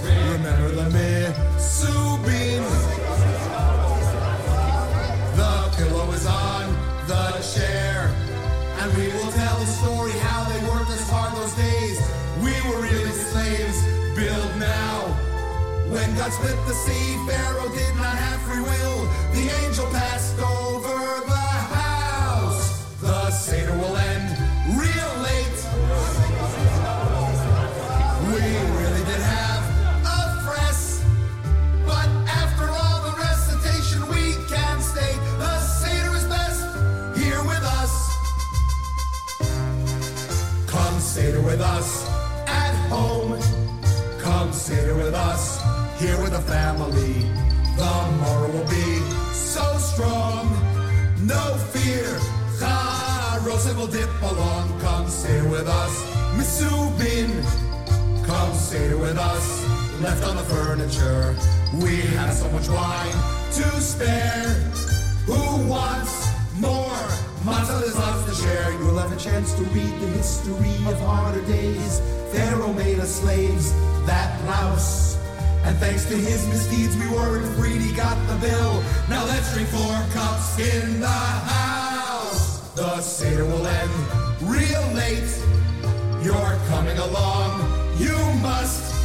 Remember the Misubin. The pillow is on the chair. And we will tell the story how they worked us hard those days. We were really slaves, build now. When God split the sea, Pharaoh did not have free will. The angel passed over Seder with us here with the family. The maror will be so strong. No fear. Charoset will dip along. Come Seder with us. Misubin. Come Seder with us. Left on the furniture. We have so much wine to spare. Who wants more? Is lots to share. You'll have a chance to read the history of harder days. Pharaoh made us slaves, that louse. And thanks to his misdeeds, we weren't freed. He got the bill. Now let's drink four cups in the house. The Seder will end real late. You're coming along. You must.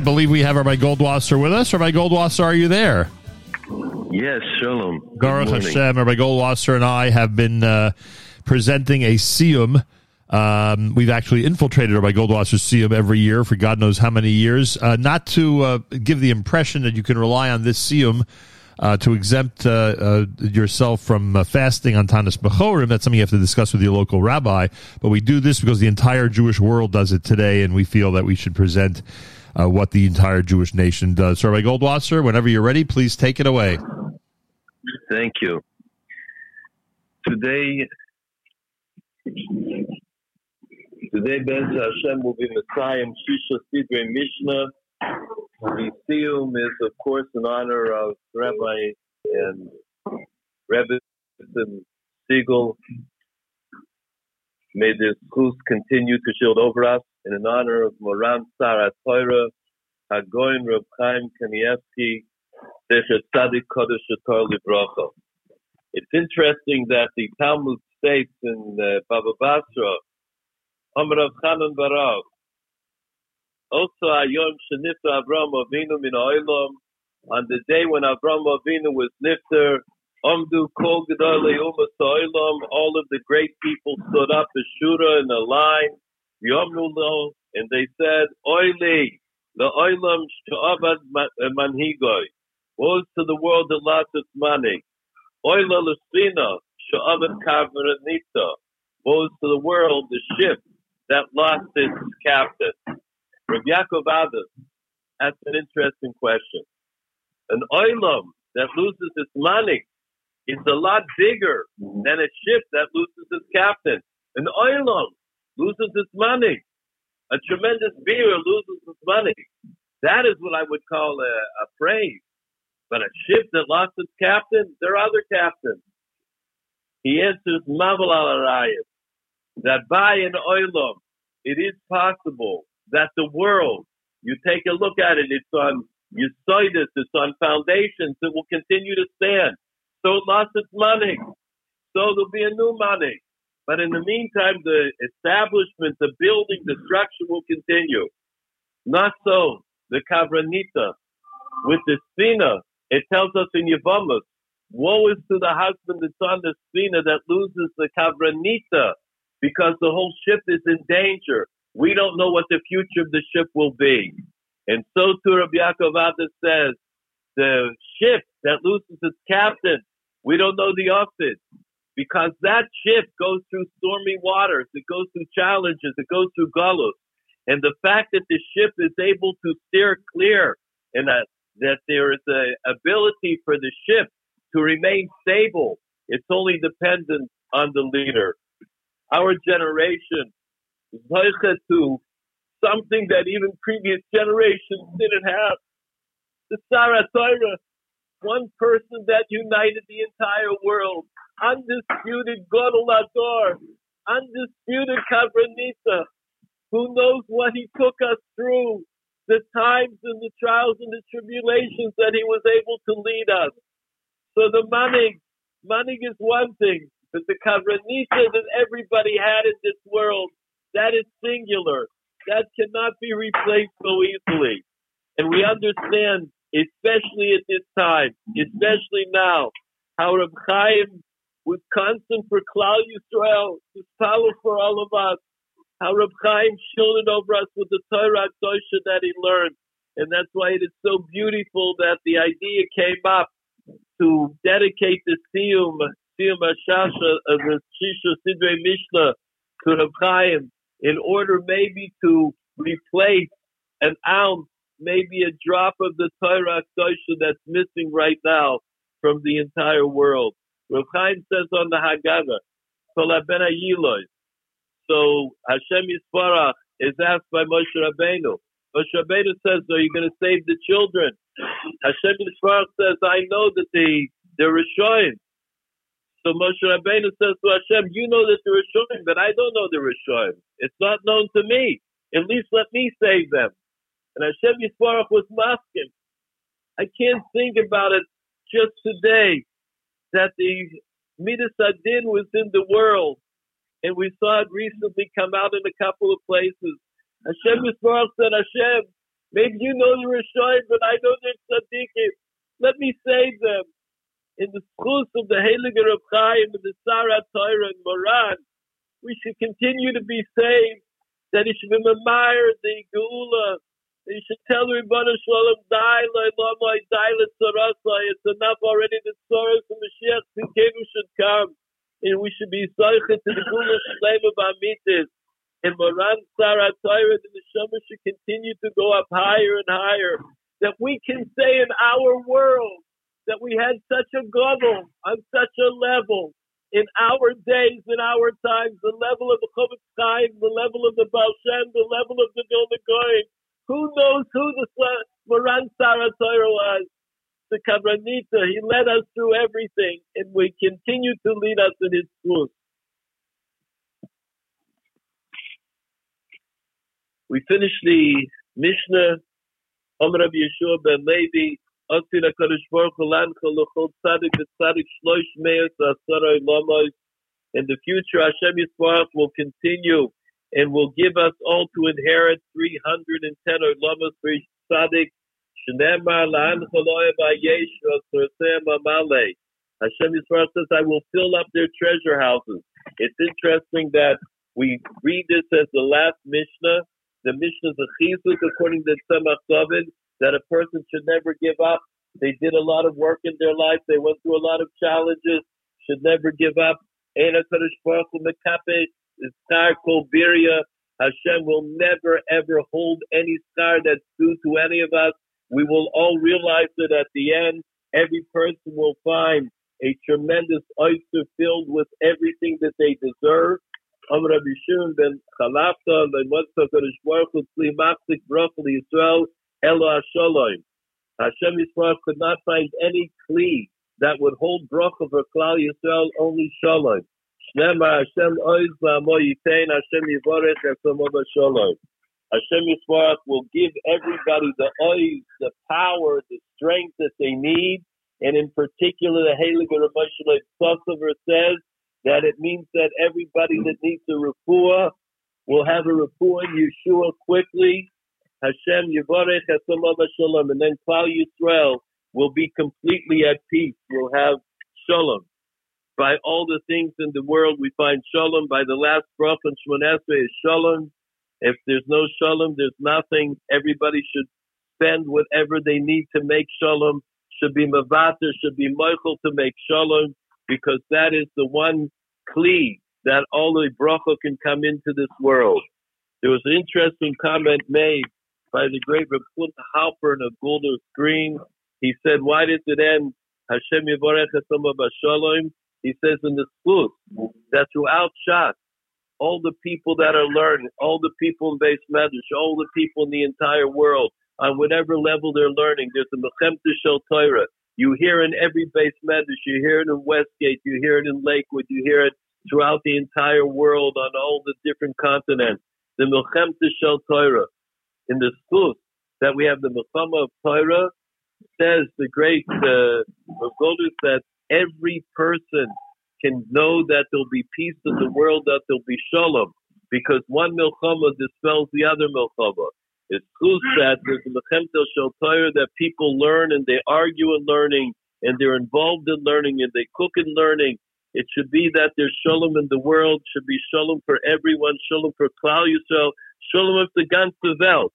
I believe we have Rabbi Goldwasser with us. Rabbi Goldwasser, are you there? Yes, shalom. Baruch. Hashem, Rabbi Goldwasser and I have been uh, presenting a siyum. Um, we've actually infiltrated Rabbi Goldwasser's siyum every year for God knows how many years. Uh, not to uh, give the impression that you can rely on this siyum uh, to exempt uh, uh, yourself from uh, fasting on Tanis Bechorim. That's something you have to discuss with your local rabbi. But we do this because the entire Jewish world does it today, and we feel that we should present uh, what the entire Jewish nation does. Rabbi Goldwasser, whenever you're ready, please take it away. Thank you. Today, today, Ben Hashem will be Messiah Shisha Sidre Mishnah. The Siyum is, of course, in honor of Rabbi and Rebbe Siegel. May this schools continue to shield over us. In honor of Moran Sar HaTorah, Hagoin Reb Chaim Kanievsky, Tzadik Kodesh Livrocha. It's interesting that the Talmud states in uh, Baba Basra, Amr Rav Chanan Barav, also Ayom Shenifta Avram Avinu Min Oilam, on the day when Avram Avinu was nifter, Omdu Kol Gedolei Umas Oilam, all of the great people stood up as Shura in a line, Yomnu Lo, and they said, Oili, the Oilam Sh'avad eh, Manhigoi, woes to the world that lost its money. Oila Lucina, Sha'avat Kavaranita, woes to the world, the ship that lost its captain. Rabbi Yaakov Adas asked an interesting question. An oilam that loses its money is a lot bigger than a ship that loses its captain. An oilam loses its money. A tremendous beer loses its money. That is what I would call a, a praise. But a ship that lost its captain, there are other captains. He answers Mavel al Arayim, that by an oilam, it is possible that the world, you take a look at it, it's on Yisoidus, it's on foundations, it will continue to stand. So it lost its money. So there'll be a new money. But in the meantime, the establishment, the building, the structure will continue. Not so. The Kavranita, with the Sina, it tells us in Yevamos, woe is to the husband that's on the Sina that loses the Kavranita because the whole ship is in danger. We don't know what the future of the ship will be. And so too Rabbi Yaakov Adas says, the ship that loses its captain, we don't know the office because that ship goes through stormy waters, it goes through challenges, it goes through galus. And the fact that the ship is able to steer clear and that, that there is a ability for the ship to remain stable, it's only dependent on the leader. Our generation is to something that even previous generations didn't have. The Sar HaTorah, one person that united the entire world, undisputed Godel Ador, undisputed Kavranita, who knows what he took us through, the times and the trials and the tribulations that he was able to lead us. So the money, money is one thing, but the Kavranita that everybody had in this world, that is singular. That cannot be replaced so easily. And we understand, especially at this time, especially now, how Reb Chaim was constant for Klal Yisrael, was power for all of us. How Reb Chaim shielded over us with the Torah Dosha that he learned. And that's why it is so beautiful that the idea came up to dedicate the Siyum, Siyum Ashasha of the Shisha Sidre Mishnah to Reb Chaim in order maybe to replace an ounce, maybe a drop of the Torah Dosha that's missing right now from the entire world. Rav Chaim says on the Haggadah, "Kolabena Yiloy." So Hashem Yisbarach is asked by Moshe Rabbeinu. Moshe Rabbeinu says, "Are you going to save the children?" Hashem Yisbarach says, "I know that they they're Rishoyim." So Moshe Rabbeinu says to Hashem, "You know that they're Rishoyim, but I don't know they're Rishoyim. It's not known to me. At least let me save them." And Hashem Yisbarach was masking. I can't think about it just today that the Midas Adin was in the world, and we saw it recently come out in a couple of places. Hashem Yisrael said, Hashem, Maybe you know the Rishonim, but I know they're tzaddikim. Let me save them. In the schools of the Heilige of Chaim and the Sar HaTorah and Moran, we should continue to be saved. That he should be the Geula. He should tell Ribbana Shalom, die, lai lamai, die. It's enough already that Soros and Mashiach Tzidkenu should come. And we should be zeichet to the Geula Shalem of Amitis. And Moran Sar HaTorah the Shema should continue to go up higher and higher. That we can say in our world that we had such a global on such a level in our days, in our times, the level of the Chofetz Chaim, the level of the Baal Shem, the level of the Vilna Gaon. Who knows who the Moran Sar HaTorah was? The Kabranita. He led us through everything, and we continue to lead us in his truth. We finished the Mishnah, Omer Rabbi Yeshua ben Levi, Otzir HaKadosh Baruch Hu Lancha L'chol Tzadik V'Tzadik Shlosh Meos V'Asaroi Lamos. In the future, Hashem Yisbarach will continue and will give us all to inherit 310 Olamos for each Tzadik. Shnemar La'ancha Lo'ev Ayesh V'Asaroseh Mamale. Hashem Yisbarach says, I will fill up their treasure houses. It's interesting that we read this as the last Mishnah. The Mishnah is a chizuk according to Tzemach David that a person should never give up. They did a lot of work in their life. They went through a lot of challenges. Should never give up. Eina Kadosh Baruch Hu Kol Biria. Hashem will never ever hold any star that's due to any of us. We will all realize that at the end, every person will find a tremendous oyster filled with everything that they deserve. Am Rabbi ben Chalafta ben Motzah Kadosh Baruch Hu Tzli Hu Yisrael Elo Hashalom. Hashem Yisrael could not find any kli that would hold bracha for Klal Yisrael, only Shalom. Shnema Hashem Oiz V'amo Yitain Hashem Yivorech Esamod Shalom. Hashem Yisrael will give everybody the oiz, the power, the strength that they need, and in particular, the Heilige Rav Kosover says that it means that everybody that needs a refuah will have a refuah in Yeshua quickly, Hashem Yivarech Hashem Shalom, and then Klal Yisrael will be completely at peace. We'll have Shalom. By all the things in the world, we find Shalom. By the last bracha in Shemon is Shalom. If there's no Shalom, there's nothing. Everybody should spend whatever they need to make Shalom. Should be Mavater, should be Michael to make Shalom, because that is the one kli that all the bracha can come into this world. There was an interesting comment made by the great Rav Halpern of Golders Green. He said, why does it end Hashem Yivarech Shalom? He says in the schools that throughout Shas, all the people that are learning, all the people in beis medrash, all the people in the entire world, on whatever level they're learning, there's a Mechemta Shel Torah. You hear in every beis medrash, you hear it in Westgate, you hear it in Lakewood, you hear it throughout the entire world on all the different continents. The Mechemta Shel Torah in the schools that we have the Muhammad of Torah says the great uh, Rav Golders that every person can know that there'll be peace in the world, that there'll be shalom, because one milchama dispels the other milchama. It's true that there's a mechemtel shel that people learn and they argue in learning and they're involved in learning and they cook in learning. It should be that there's shalom in the world, should be shalom for everyone, shalom for Klal Yisrael, shalom of the ganze Welt.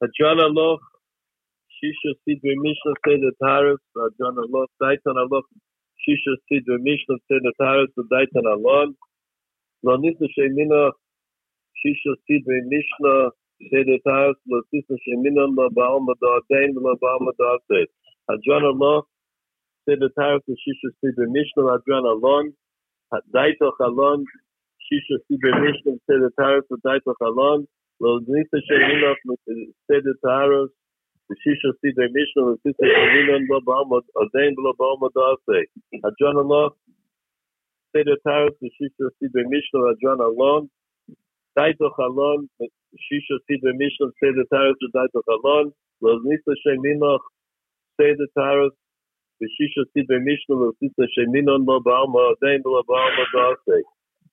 Hadran Aloch, Shisha Sidre Mishnah Seder Taras, Hadran Aloch, Daitan Aloch, Shisha Sidre Mishnah Seder Taras, Daitan Alon, Lo Nisa Shemina, Shisha Sidre Mishnah Seder Taras, Lo Nisa Shemina, Lo Ba'alma Da'adein, Lo Ba'alma Da'ased. Hadran Aloch, Seder Taras, Shisha Sidre Mishnah, Hadran Alon, Daitoch Alon, Shisha Sidre Mishnah Seder Taras, Daitoch Alon, lo nit ze shmin op mit sed taros de shish shtit de mishn un sit ze shmin un ba ba mod a dein blo ba mod a se a jon a lo sed taros de shish shtit de mishn a jon a lo dai to khalon de shish shtit de mishn sed taros de dai to khalon lo nit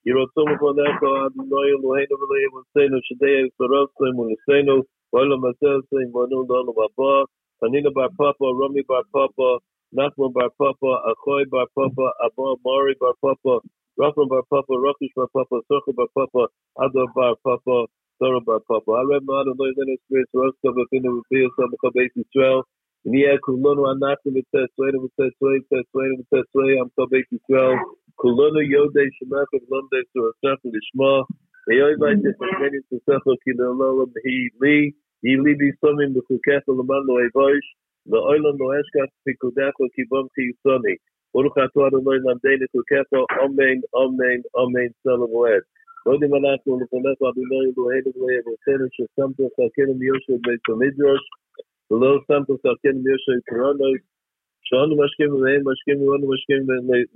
Yirotzum Foneko, Adonai Eloheinu V'leim V'seinu, Shadei Yisrosim, V'leseinu, V'olam Asesim, V'onu L'olam Haba, Hanina Bar Papa, Rami Bar Papa, Nachman Bar Papa, Achoy Bar Papa, Abba Mari Bar Papa, Rachman Bar Papa, Rakish Bar Papa, Socha Bar Papa, Adar Bar Papa, Torah Bar Papa. I read my Adonai Lena Spirit, Roska V'finu V'fil, Samachah Beis Yisrael, Nia Kulonu Anachim V'tzeh Tzveinu V'tzeh Tzvei, V'tzeh Tzvei, Am Kol Beis Yisrael, Kulonu Yodei Shemach V'lomdei Surasach V'lishma, Eyoy Vayte V'cheni Tzesecho Ki Le'olam Hi Li, Hi Li B'Yisomim V'chukecha L'man Lo Evoish, Le'olam Lo Eshkach Pikudecho Ki Bom Ki Yisoni. Baruch Ato Adonai Lamdeinu Chukecho, Amen, Amen, Amen, Shalom Oed. קודם אנחנו לפניך אדוני אלוהינו ואלוהינו ששמת חלקנו מיושב בית המדרש ולא שמת חלקנו מיושב קרונוס שאנו משקיעים והם משקיעים ואנו משקיעים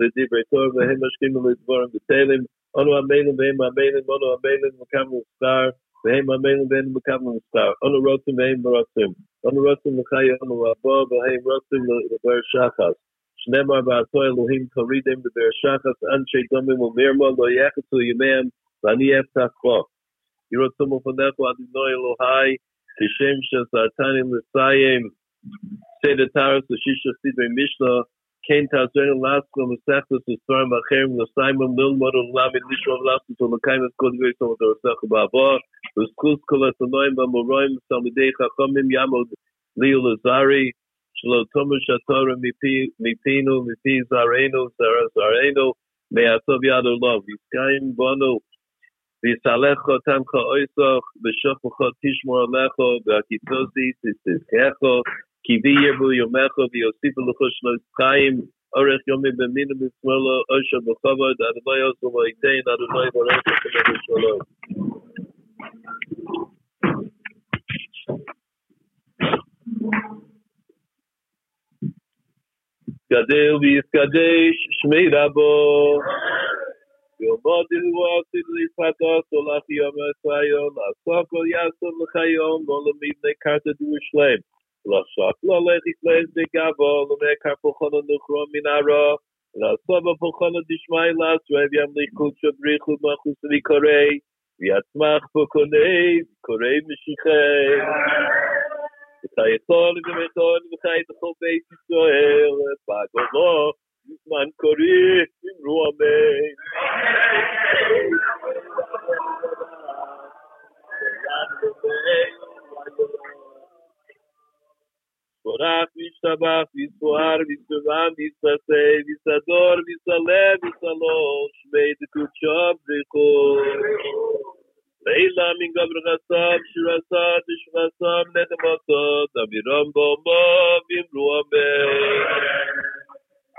לדברי תור והם משקיעים לדברים בטלים אנו עמנו והם עמנו אנו עמנו מקמנו סטאר והם עמנו והם מקמנו סטאר אנו רוצים והם רוצים אנו רוצים לחיי אנו הבא והם רוצים לדבר שחס שנאמר בעתו אלוהים תורידם בבאר שחס אנשי דומים ומרמה לא יחצו ימיהם ואני אפתח בו. ירצום לפניך אדוני אלוהי, כשם שסרטנים לסיים, סדר תרס ושישה סדרי משנה, כן תעזרנו לעצמו מסכתות וספרים אחרים, לסיימם ללמוד ולמד לשאול לעשות ולקיים את כל דברי תורת הרסך בעבר, וסקוס כל התנועים והמורים ותלמידי חכמים יעמוד לי ולזרי, שלא תומש התורה מפינו, מפי זרענו, זרענו, מהטוב יד אלוהים, ויסקיים בנו ויסלח אותם כאויסוך, ושופך תשמור עליך, והקיצוזי תזכך, כי ויהיה בו יומך ויוסיפו לך שנות חיים, אורך יומי במינו בשמאלו, עושר בכבוד, אדוני עושה ויתן, אדוני בורך לכם ובשלום. גדל ויתקדש שמי רבו יומוד אלוהסי לפתח הולך יום הסיון לעסוק על יסון לחיום נקרת נקטת שלם. דורשלם. לשוק לא לחיסלס בגבו, למקר פוחונו נוכרו מן הרע, לעשות בפוחונו דשמי לעשרב ימליכות שבריחו מחוס וקורא, ויצמח פוקוני, קורא משיחי. וחייכון ומתון וחי בכל בית ישראל, בגולו, זמן קורי, אמרו אמן. Korach Mishtabach Vispoar Vispavan Vispasei Visador Visale Visalosh Mei Dekuchab Dekor Leila min gabr gasab shirasad shirasam nedemasad aviram bomba vimruam be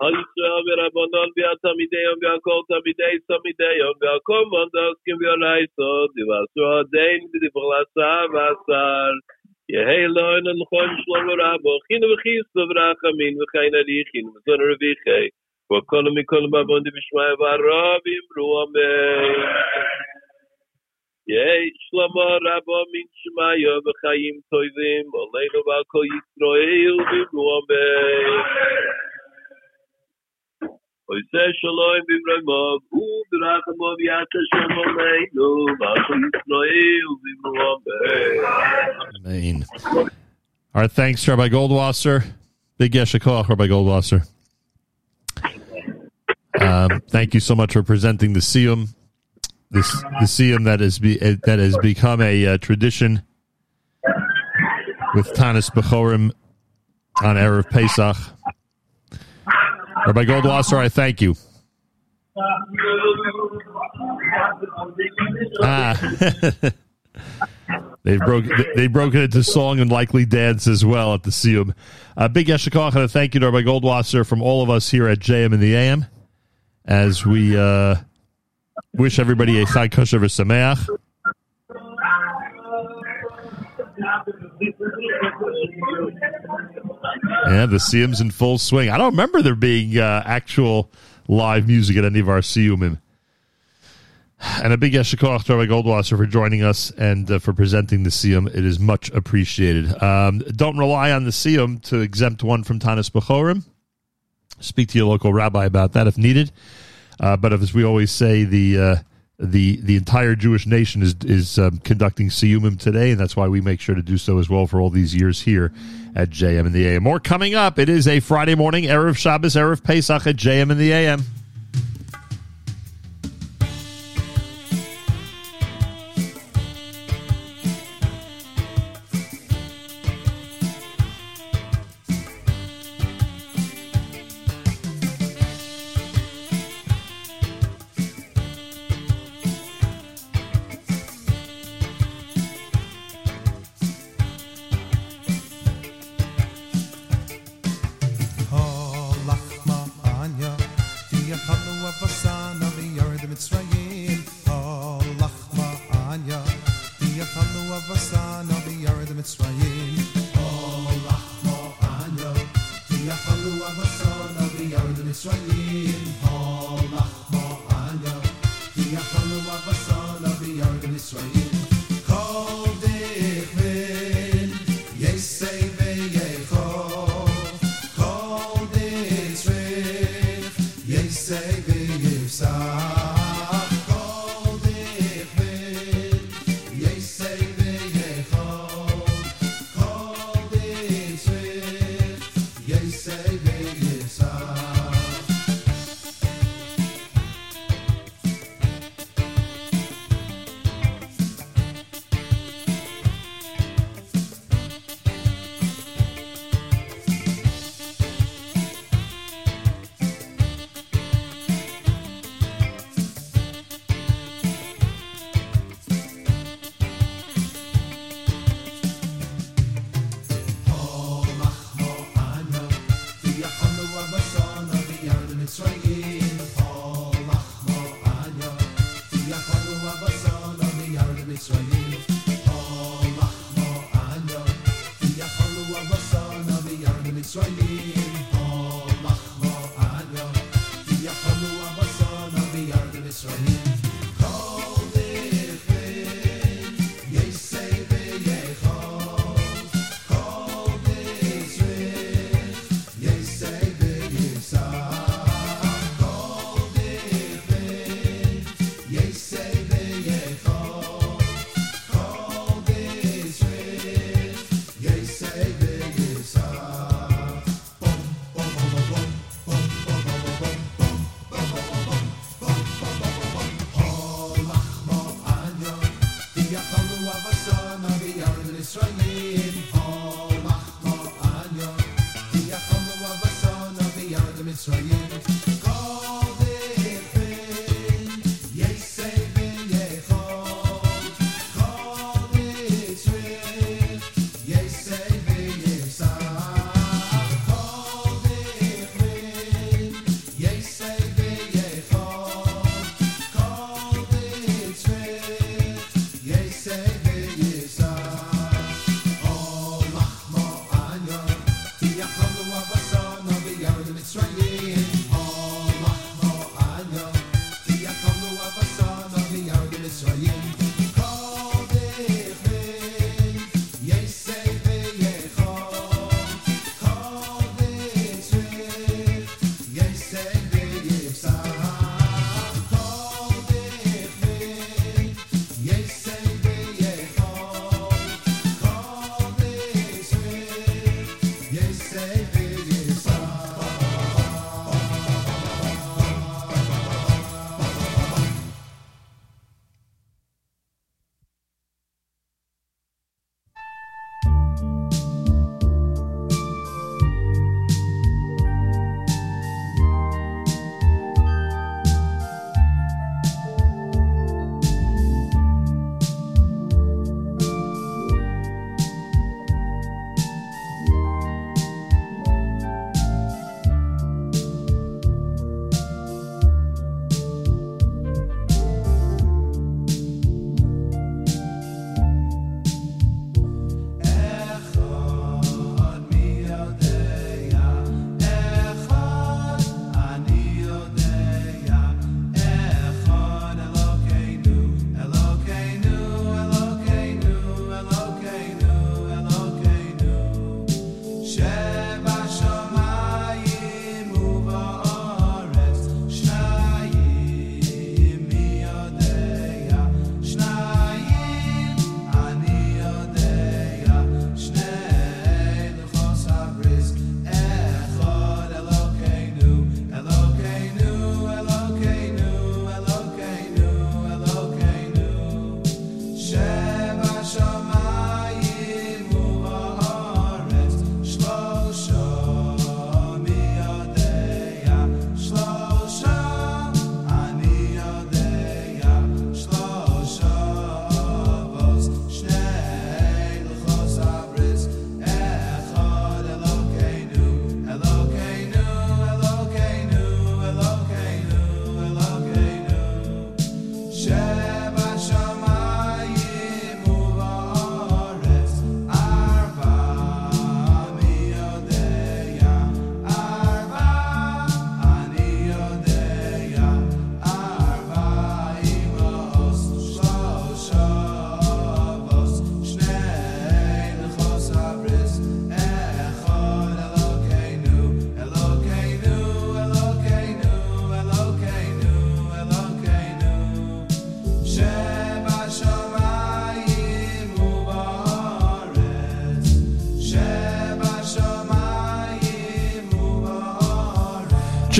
Halisha verabonon viatamideyom viakol tamidey samideyom viakom vandaskim violaisod divasro adein vidivrasa vasar Halisha דשרסם נחמתו דבירם בומו ואמרו אמן ישראל ורבנון והתלמידיון והכל תלמידי תלמידיון והכל מונדסקים והרייסות ובעשו הדין בדיבור לשר והשר יהי אלוהים לנכון שלום ורבו חינו וחיסו ורחמין וחיים הריחין וזון רביחי וכל מכל מבון דבשמי והרב אמרו אמן יהי שלמה רבו מן שמעיה וחיים טובים עלינו ועל כל ישראל ואמרו All right. shalom bimramav, u berachamav yata. Amen. Our thanks, Rabbi Goldwasser. Big Yeshikoch, Rabbi Goldwasser. Um, thank you so much for presenting the Siyum, the Siyum that is be, that has become a uh, tradition with Tanis Bechorim on Erev Pesach. Rabbi Goldwasser, I thank you. Ah. They've broken they've broken into song and likely dance as well at the Siyum. Uh, big Yeshikoch and a thank you to Rabbi Goldwasser from all of us here at JM and the AM as we uh, wish everybody a Chag Kosher V'Sameach. Yeah, the Siyum's in full swing. I don't remember there being uh, actual live music at any of our Siyumim. And a big yeshikoach to Rabbi Goldwasser for joining us and uh, for presenting the Siyum. It is much appreciated. Um, don't rely on the Siyum to exempt one from Tanis Bechorim. Speak to your local rabbi about that if needed. Uh, but as we always say, the uh, the the entire Jewish nation is is um, conducting Siyumim today, and that's why we make sure to do so as well for all these years here at JM and the AM. More coming up. It is a Friday morning, Erev Shabbos, Erev Pesach at JM and the AM.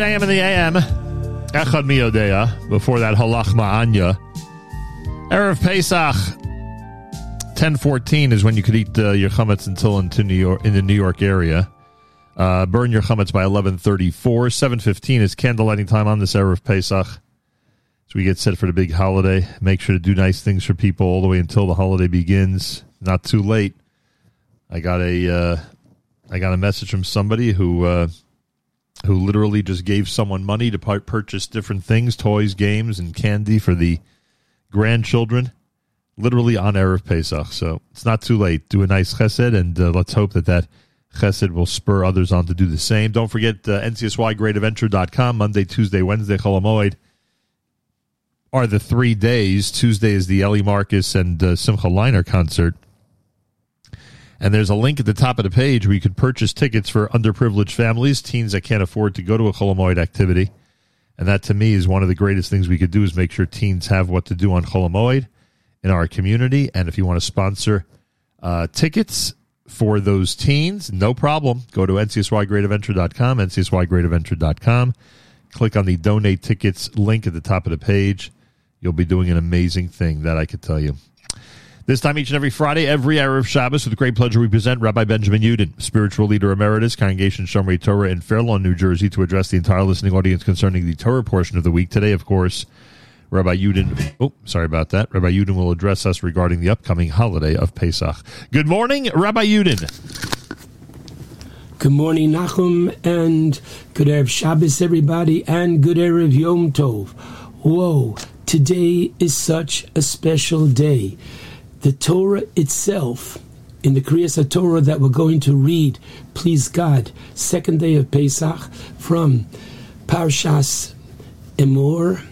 a.m. in the a.m. Echad Mi Yodea. Before that, Ha Lachma Anya. Erev Pesach. 1014 is when you could eat uh, your chametz until into New York, in the New York area. Uh, burn your chametz by 1134. 715 is candlelighting time on this Erev Pesach. So we get set for the big holiday. Make sure to do nice things for people all the way until the holiday begins. Not too late. I got a uh, I got a message from somebody who uh, who literally just gave someone money to purchase different things, toys, games, and candy for the grandchildren. Literally on Erev Pesach, so it's not too late. Do a nice chesed, and uh, let's hope that that chesed will spur others on to do the same. Don't forget uh, ncsygreatadventure.com, Monday, Tuesday, Wednesday, Cholamoid are the three days. Tuesday is the Eli Marcus and uh, Simcha Leiner concert. And there's a link at the top of the page where you can purchase tickets for underprivileged families, teens that can't afford to go to a Cholamoid activity. And that to me is one of the greatest things we could do is make sure teens have what to do on Cholamoid in our community. And if you want to sponsor uh, tickets for those teens, no problem. Go to ncsygreatadventure.com, ncsygreatadventure.com. Click on the donate tickets link at the top of the page. You'll be doing an amazing thing, that I could tell you. This time each and every Friday, every hour of Shabbos, with great pleasure, we present Rabbi Benjamin Yudin, spiritual leader emeritus, Congregation Shomrei Torah in Fair Lawn, New Jersey, to address the entire listening audience concerning the Torah portion of the week. Today, of course, Rabbi Yudin, oh, sorry about that. Rabbi Yudin will address us regarding the upcoming holiday of Pesach. Good morning, Rabbi Yudin. Good morning, Nachum, and good Erev Shabbos, everybody, and good Erev Yom Tov. Whoa, today is such a special day. The Torah itself, in the Kriyas Torah that we're going to read, please God, second day of Pesach, from Parshas Emor,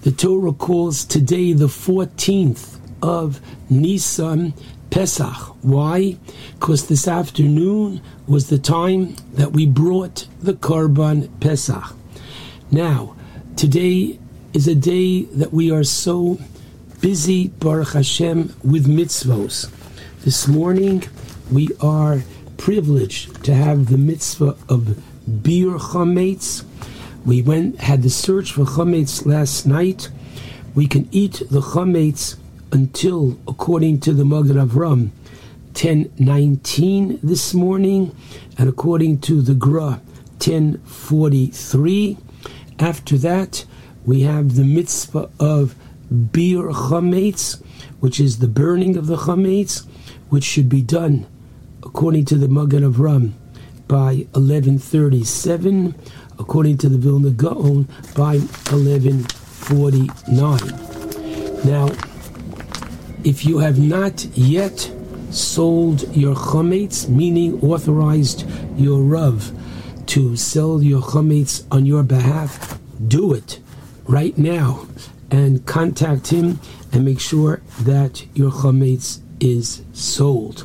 the Torah calls today the 14th of Nisan Pesach. Why? Because this afternoon was the time that we brought the Korban Pesach. Now, today is a day that we are so busy, Baruch Hashem, with mitzvos. This morning, we are privileged to have the mitzvah of Biur Chametz. We went had the search for chametz last night. We can eat the chametz until, according to the Magen Avram, 1019 this morning, and according to the Gra, 1043. After that, we have the mitzvah of Biur Chametz, which is the burning of the chametz, which should be done, according to the Magen Avram, by 1137 according to the Vilna Gaon, by 1149. Now, if you have not yet sold your chametz, meaning authorized your Rav to sell your chametz on your behalf, do it right now and contact him and make sure that your chametz is sold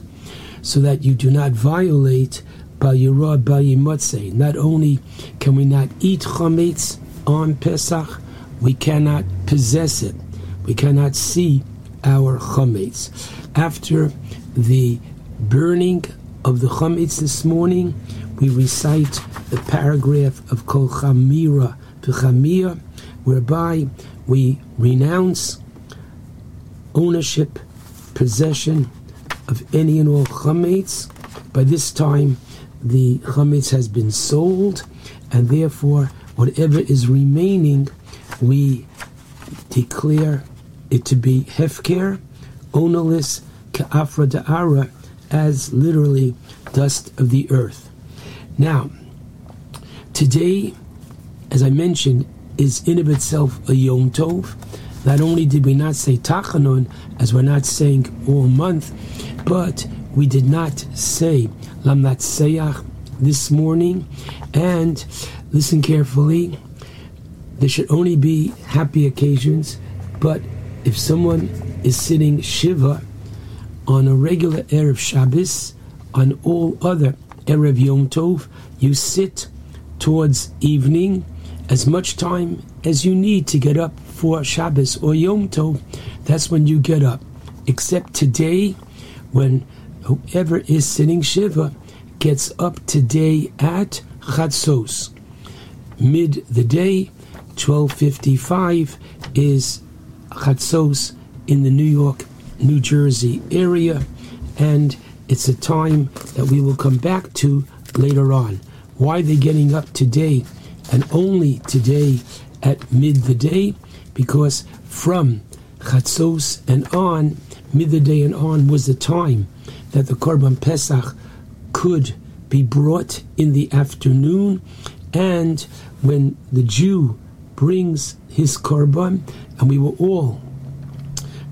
so that you do not violate Bayirah Bayimotze. Not only can we not eat chametz on Pesach, we cannot possess it. We cannot see our chametz. After the burning of the chametz this morning, we recite the paragraph of Kol Chamira whereby we renounce ownership, possession of any and all chametz. By this time, the chametz has been sold, and therefore, whatever is remaining, we declare it to be hefker, ownerless, ka'afra da'ara, as literally dust of the earth. Now, today, as I mentioned, is in of itself a Yom Tov. Not only did we not say Tachanon, as we're not saying all month, but we did not say Lamnatzeach this morning. And listen carefully, there should only be happy occasions, but if someone is sitting Shiva on a regular Erev Shabbos, on all other Erev Yom Tov, you sit towards evening as much time as you need to get up for Shabbos or Yom Tov. That's when you get up. Except today, when whoever is sitting Shiva gets up today at Chatzos, mid the day. 1255 is Chatzos in the New York, New Jersey area, and it's a time that we will come back to later on. Why are they're getting up today and only today at mid the day? Because from Chatzos and on, mid the day and on was the time that the Korban Pesach could be brought in the afternoon, and when the Jew brings his Korban, and we were all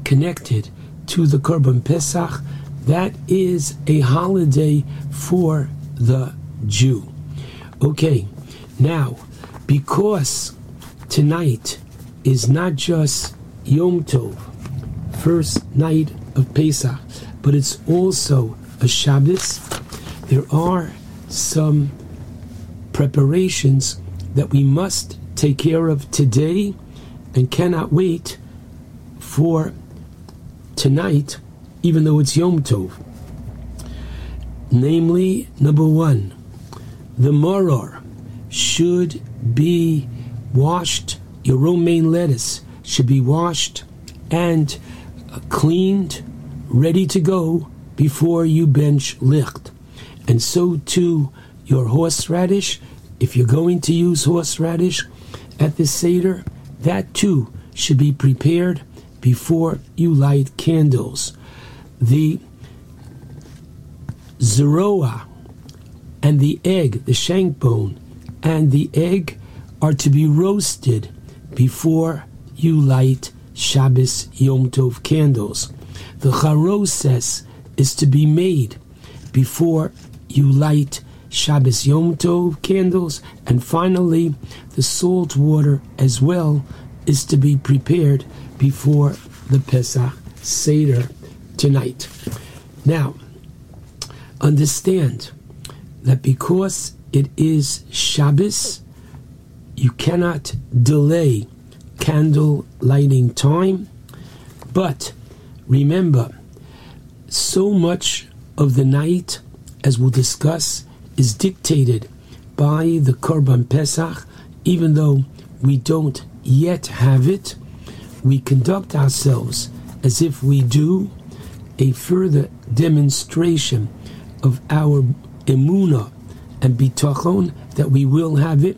connected to the Korban Pesach, that is a holiday for the Jew. Okay, now, because tonight is not just Yom Tov, first night of Pesach, but it's also a Shabbos, there are some preparations that we must take care of today and cannot wait for tonight, even though it's Yom Tov. Namely, number one, the moror should be washed. Your romaine lettuce should be washed and uh, cleaned, ready to go before you bench licht. And so too your horseradish, if you're going to use horseradish at the Seder, that too should be prepared before you light candles. The zeroa and the egg, the shank bone, and the egg are to be roasted before you light Shabbos Yom Tov candles. The charoses is to be made before you light Shabbos Yom Tov candles, and finally, the salt water as well is to be prepared before the Pesach Seder tonight. Now, understand that because it is Shabbos, you cannot delay candle lighting time, but remember, so much of the night, as we'll discuss, is dictated by the Korban Pesach, even though we don't yet have it, we conduct ourselves as if we do a further demonstration of our emuna and bitachon that we will have it,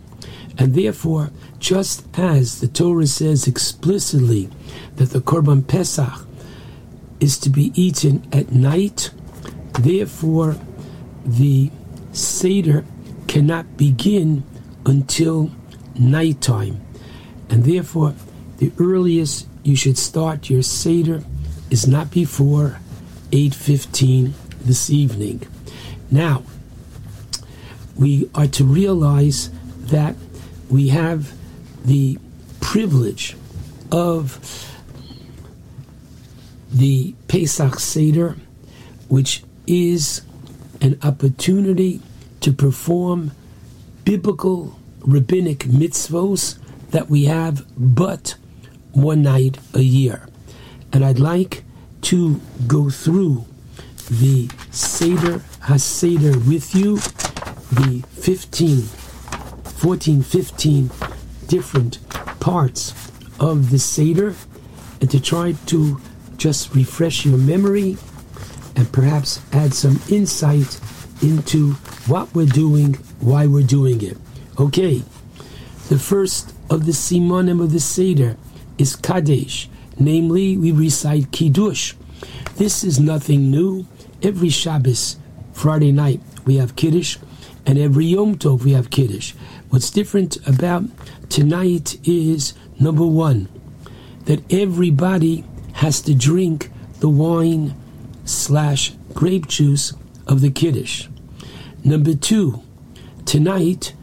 and therefore, just as the Torah says explicitly that the Korban Pesach is to be eaten at night, therefore the Seder cannot begin until nighttime. And therefore, the earliest you should start your Seder is not before 8.15 this evening. Now, we are to realize that we have the privilege of the Pesach Seder, which is an opportunity to perform biblical rabbinic mitzvos that we have but one night a year. And I'd like to go through the Seder HaSeder with you, the 15, 14, 15 different parts of the Seder, and to try to just refresh your memory and perhaps add some insight into what we're doing, why we're doing it. Okay, the first of the simonim of the Seder is Kadesh, namely, we recite Kiddush. This is nothing new. Every Shabbos, Friday night, we have Kiddush, and every Yom Tov, we have Kiddush. What's different about tonight is number one, that everybody has to drink the wine slash grape juice of the Kiddush. Number two, tonight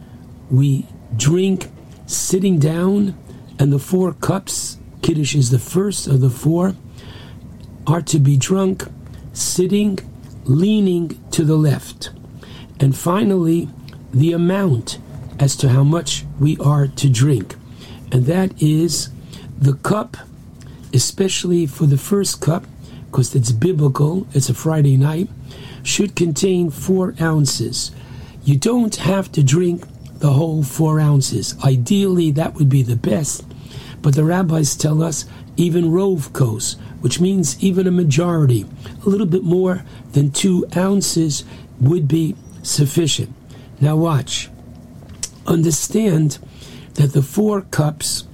we drink sitting down, and the four cups, Kiddush is the first of the four, are to be drunk sitting, leaning to the left. And finally, the amount as to how much we are to drink. And that is the cup, especially for the first cup, because it's biblical, it's a Friday night, should contain four ounces. You don't have to drink the whole four ounces. Ideally, that would be the best, but the rabbis tell us even rove kos, which means even a majority, a little bit more than two ounces would be sufficient. Now, watch. Understand that the four cups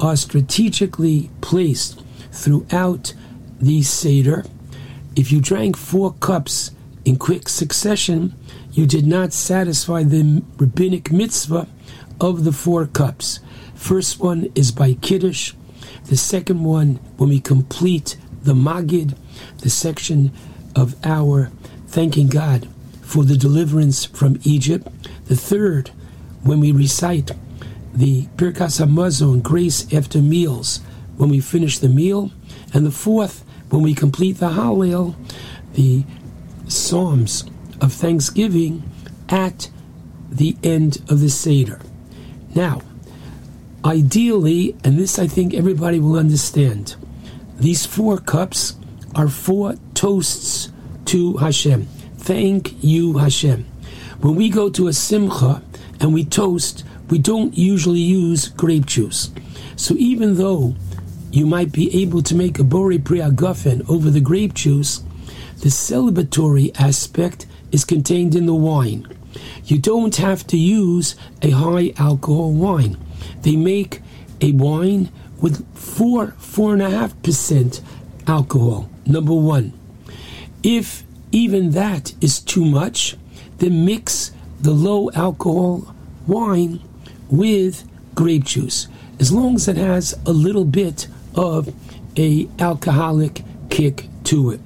are strategically placed throughout the Seder. If you drank four cups in quick succession, you did not satisfy the rabbinic mitzvah of the four cups. First one is by Kiddush. The second one, when we complete the Magid, the section of our thanking God for the deliverance from Egypt. The third, when we recite the Birkas Hamazon, grace after meals, when we finish the meal. And the fourth, when we complete the Hallel, the Psalms of Thanksgiving at the end of the Seder. Now, ideally, and this I think everybody will understand, these four cups are four toasts to Hashem. Thank you, Hashem. When we go to a simcha and we toast, we don't usually use grape juice. So even though you might be able to make a bori priagafen over the grape juice, the celebratory aspect is contained in the wine. You don't have to use a high alcohol wine. They make a wine with four, four and a half percent alcohol. Number one. If even that is too much, then mix the low alcohol wine with grape juice. As long as it has a little bit of a alcoholic kick to it.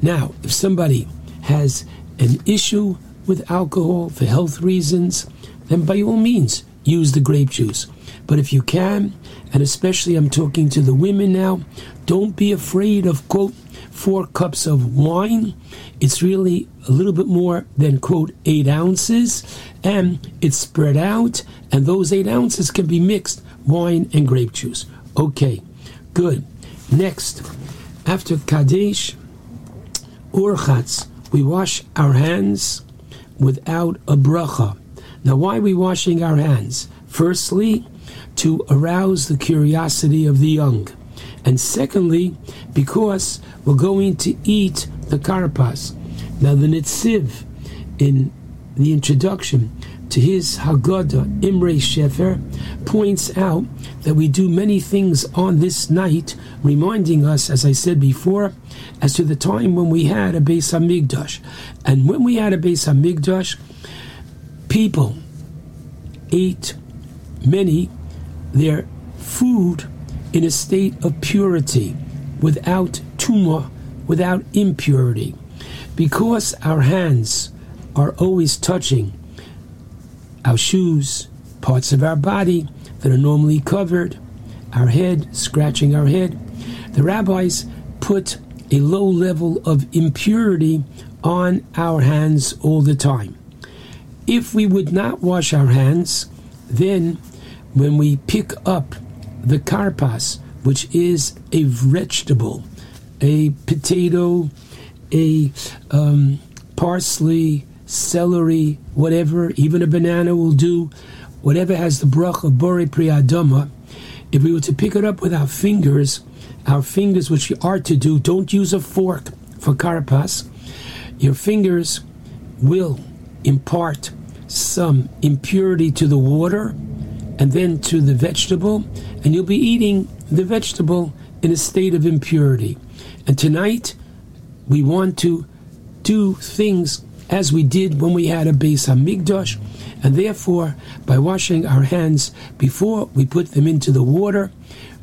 Now, if somebody has an issue with alcohol for health reasons, then by all means use the grape juice. But if you can, and especially I'm talking to the women now, don't be afraid of quote four cups of wine. It's really a little bit more than quote eight ounces, and it's spread out, and those eight ounces can be mixed wine and grape juice. Okay, good. Next, after Kadesh, Urchatz, we wash our hands without a bracha. Now, why are we washing our hands? Firstly, to arouse the curiosity of the young. And secondly, because we're going to eat the karpas. Now, the Netziv, in the introduction to his Haggadah, Imre Shefer, points out that we do many things on this night, reminding us, as I said before, as to the time when we had a Beis Hamikdash. And when we had a Beis Hamikdash, people ate many their food in a state of purity, without tumah, without impurity. Because our hands are always touching our shoes, parts of our body that are normally covered, our head, scratching our head, the rabbis put a low level of impurity on our hands all the time. If we would not wash our hands, then when we pick up the karpas, which is a vegetable, a potato, a um, parsley, celery, whatever, even a banana will do, whatever has the brach of bore priyadama, if we were to pick it up with our fingers, our fingers, which we are to do, don't use a fork for karpas. Your fingers will impart some impurity to the water and then to the vegetable, and you'll be eating the vegetable in a state of impurity. And tonight, we want to do things as we did when we had a Beis Hamikdash, and therefore, by washing our hands before we put them into the water,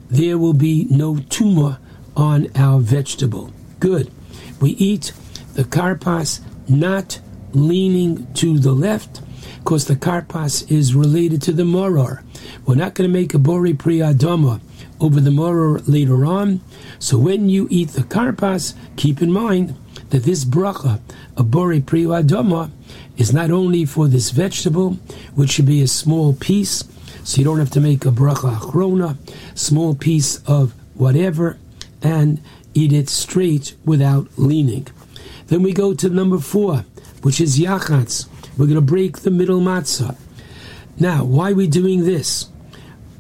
there will be no tumah on our vegetable. Good. We eat the karpas not leaning to the left, because the karpas is related to the moror. We're not going to make a bori priyadama over the moror later on. So when you eat the karpas, keep in mind that this bracha, a bori priyadama, is not only for this vegetable, which should be a small piece, so you don't have to make a bracha achrona, small piece of whatever, and eat it straight without leaning. Then we go to number four, which is yachatz. We're going to break the middle matzah. Now, why are we doing this?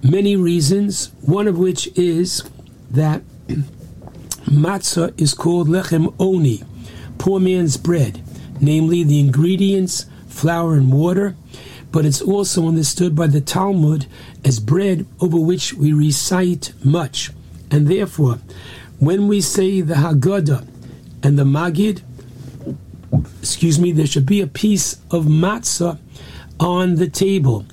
Many reasons, one of which is that matzah is called lechem oni, poor man's bread, namely the ingredients, flour and water, but it's also understood by the Talmud as bread over which we recite much. And therefore, when we say the Haggadah and the Magid, excuse me, there should be a piece of matzah on the table.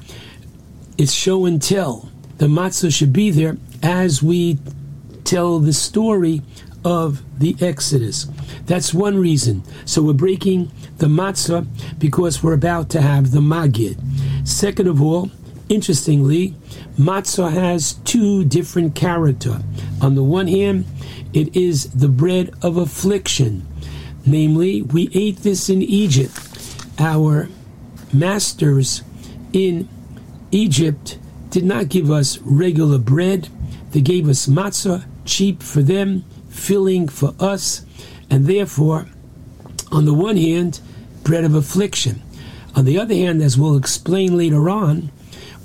It's show and tell. The matzah should be there as we tell the story of the Exodus. That's one reason. So we're breaking the matzah because we're about to have the magid. Second of all, interestingly, matzah has two different character. On the one hand, it is the bread of affliction. Namely, we ate this in Egypt. Our masters in Egypt did not give us regular bread. They gave us matzah, cheap for them, filling for us, and therefore, on the one hand, bread of affliction. On the other hand, as we'll explain later on,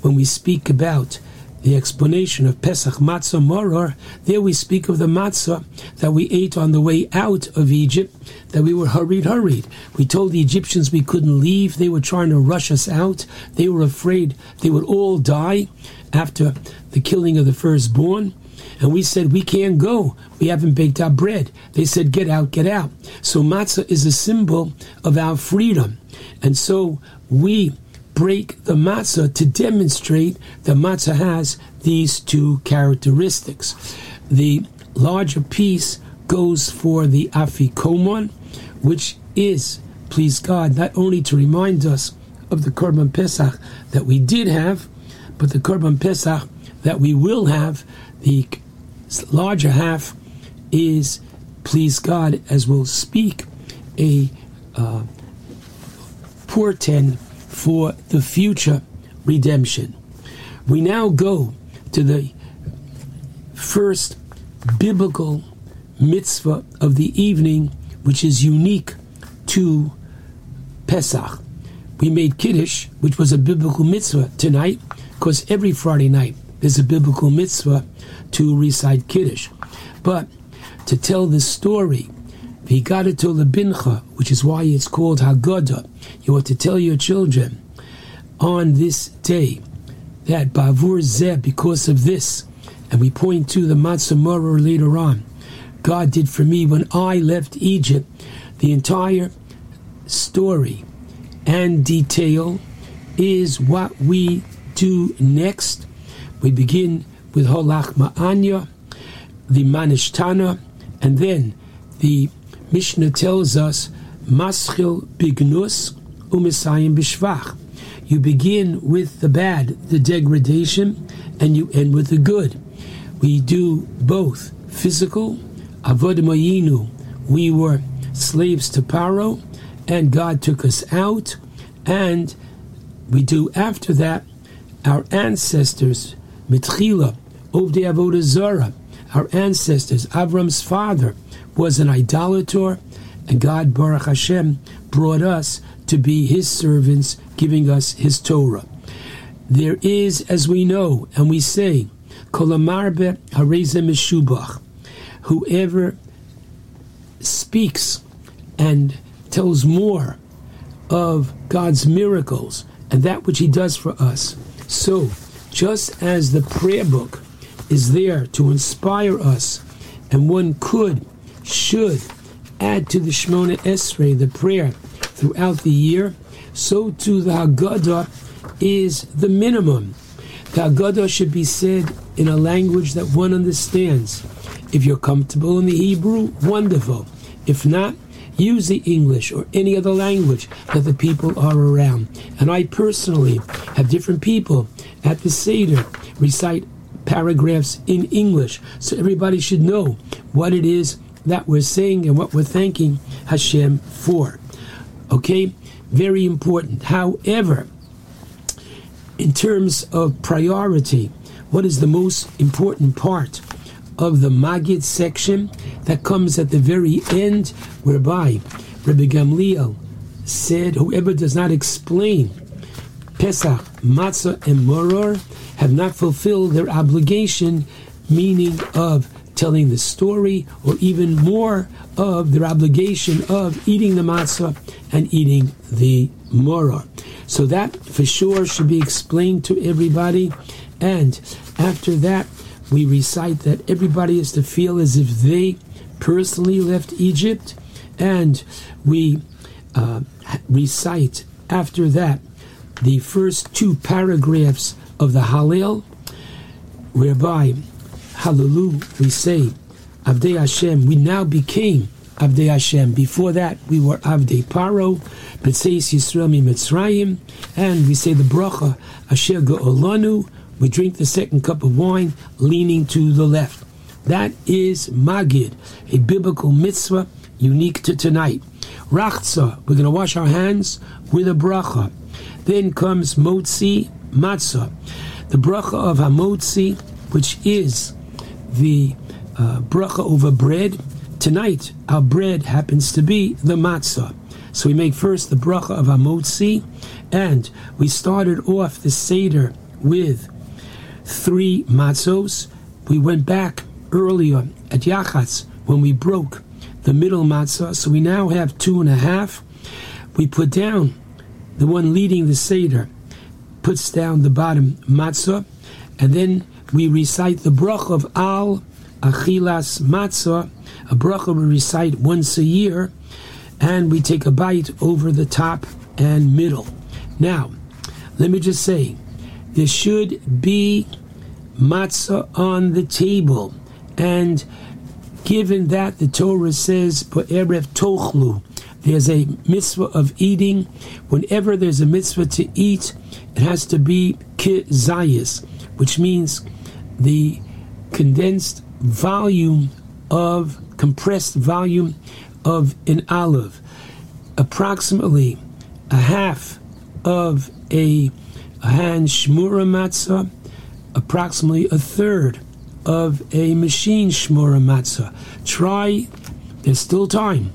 when we speak about the explanation of Pesach Matzah Moror, there we speak of the matzah that we ate on the way out of Egypt, that we were hurried, hurried. We told the Egyptians we couldn't leave. They were trying to rush us out. They were afraid they would all die after the killing of the firstborn. And we said, We can't go. We haven't baked our bread. They said, Get out, get out. So matzah is a symbol of our freedom. And so we break the matzah to demonstrate the matzah has these two characteristics. The larger piece goes for the afikomon, which is, please God, not only to remind us of the Korban Pesach that we did have, but the Korban Pesach that we will have, the larger half is, please God, as we'll speak, a uh, portent for the future redemption. We now go to the first biblical mitzvah of the evening, which is unique to Pesach. We made Kiddush, which was a biblical mitzvah tonight, because every Friday night there's a biblical mitzvah to recite Kiddush. But to tell the story, Vigadato Lebincha, which is why it's called Haggadah, you are to tell your children on this day that Bavur Zeh, because of this, and we point to the Matzah later on, God did for me when I left Egypt, the entire story and detail is what we do next. We begin with Ha Lachma Anya, the Ma Nishtana, and then the Mishnah tells us Maschil Bignus Umisayim Bishvach. You begin with the bad, the degradation, and you end with the good. We do both physical, Avadim Hayinu. We were slaves to Paro, and God took us out, and we do after that our ancestors, Mitchila, Ovdei Avodah Zarah, our ancestors, Avram's father, was an idolater, and God, Baruch Hashem, brought us to be His servants, giving us His Torah. There is, as we know, and we say, Kolamarbe Hareze Meshubach, whoever speaks and tells more of God's miracles and that which He does for us. So, just as the prayer book is there to inspire us, and one could, should add to the Shemona Esrei, the prayer throughout the year, so too the Haggadah is the minimum. The Haggadah should be said in a language that one understands. If you're comfortable in the Hebrew, wonderful. If not, use the English or any other language that the people are around. And I personally have different people at the Seder recite paragraphs in English so everybody should know what it is that we're saying and what we're thanking Hashem for. Okay? Very important. However, in terms of priority, what is the most important part of the Magid section that comes at the very end, whereby Rabbi Gamliel said, Whoever does not explain Pesach, matzah, and moror have not fulfilled their obligation, meaning of telling the story, or even more of their obligation of eating the matzah and eating the moror. So that for sure should be explained to everybody. And after that, we recite that everybody is to feel as if they personally left Egypt, and we uh, recite after that the first two paragraphs of the Hallel, whereby Hallelu we say, Avdei Hashem, we now became Avdei Hashem. Before that, we were Avdei Paro, B'tzeis Yisrael mi Mitzrayim, and we say the bracha Asher Ge'olanu. We drink the second cup of wine, leaning to the left. That is Magid, a biblical mitzvah unique to tonight. Rachza, we're going to wash our hands with a bracha. Then comes Motzi Matzah, the bracha of Hamotzi, which is the uh, bracha over bread. Tonight, our bread happens to be the matzah. So we make first the bracha of Hamotzi, and we started off the Seder with three matzos. We went back earlier at Yachatz when we broke the middle matzah, so we now have two and a half. We put down the one leading the Seder, puts down the bottom matzah, and then we recite the bracha of Al Achilas Matzah, a bracha we recite once a year, and we take a bite over the top and middle. Now, let me just say, there should be matzah on the table, and given that the Torah says, "Erev tochlu," there's a mitzvah of eating. Whenever there's a mitzvah to eat, it has to be kizayis, which means the condensed volume of compressed volume of an olive, approximately a half of a, hand shmura matzah, approximately a third of a machine shmura matzah. Try, there's still time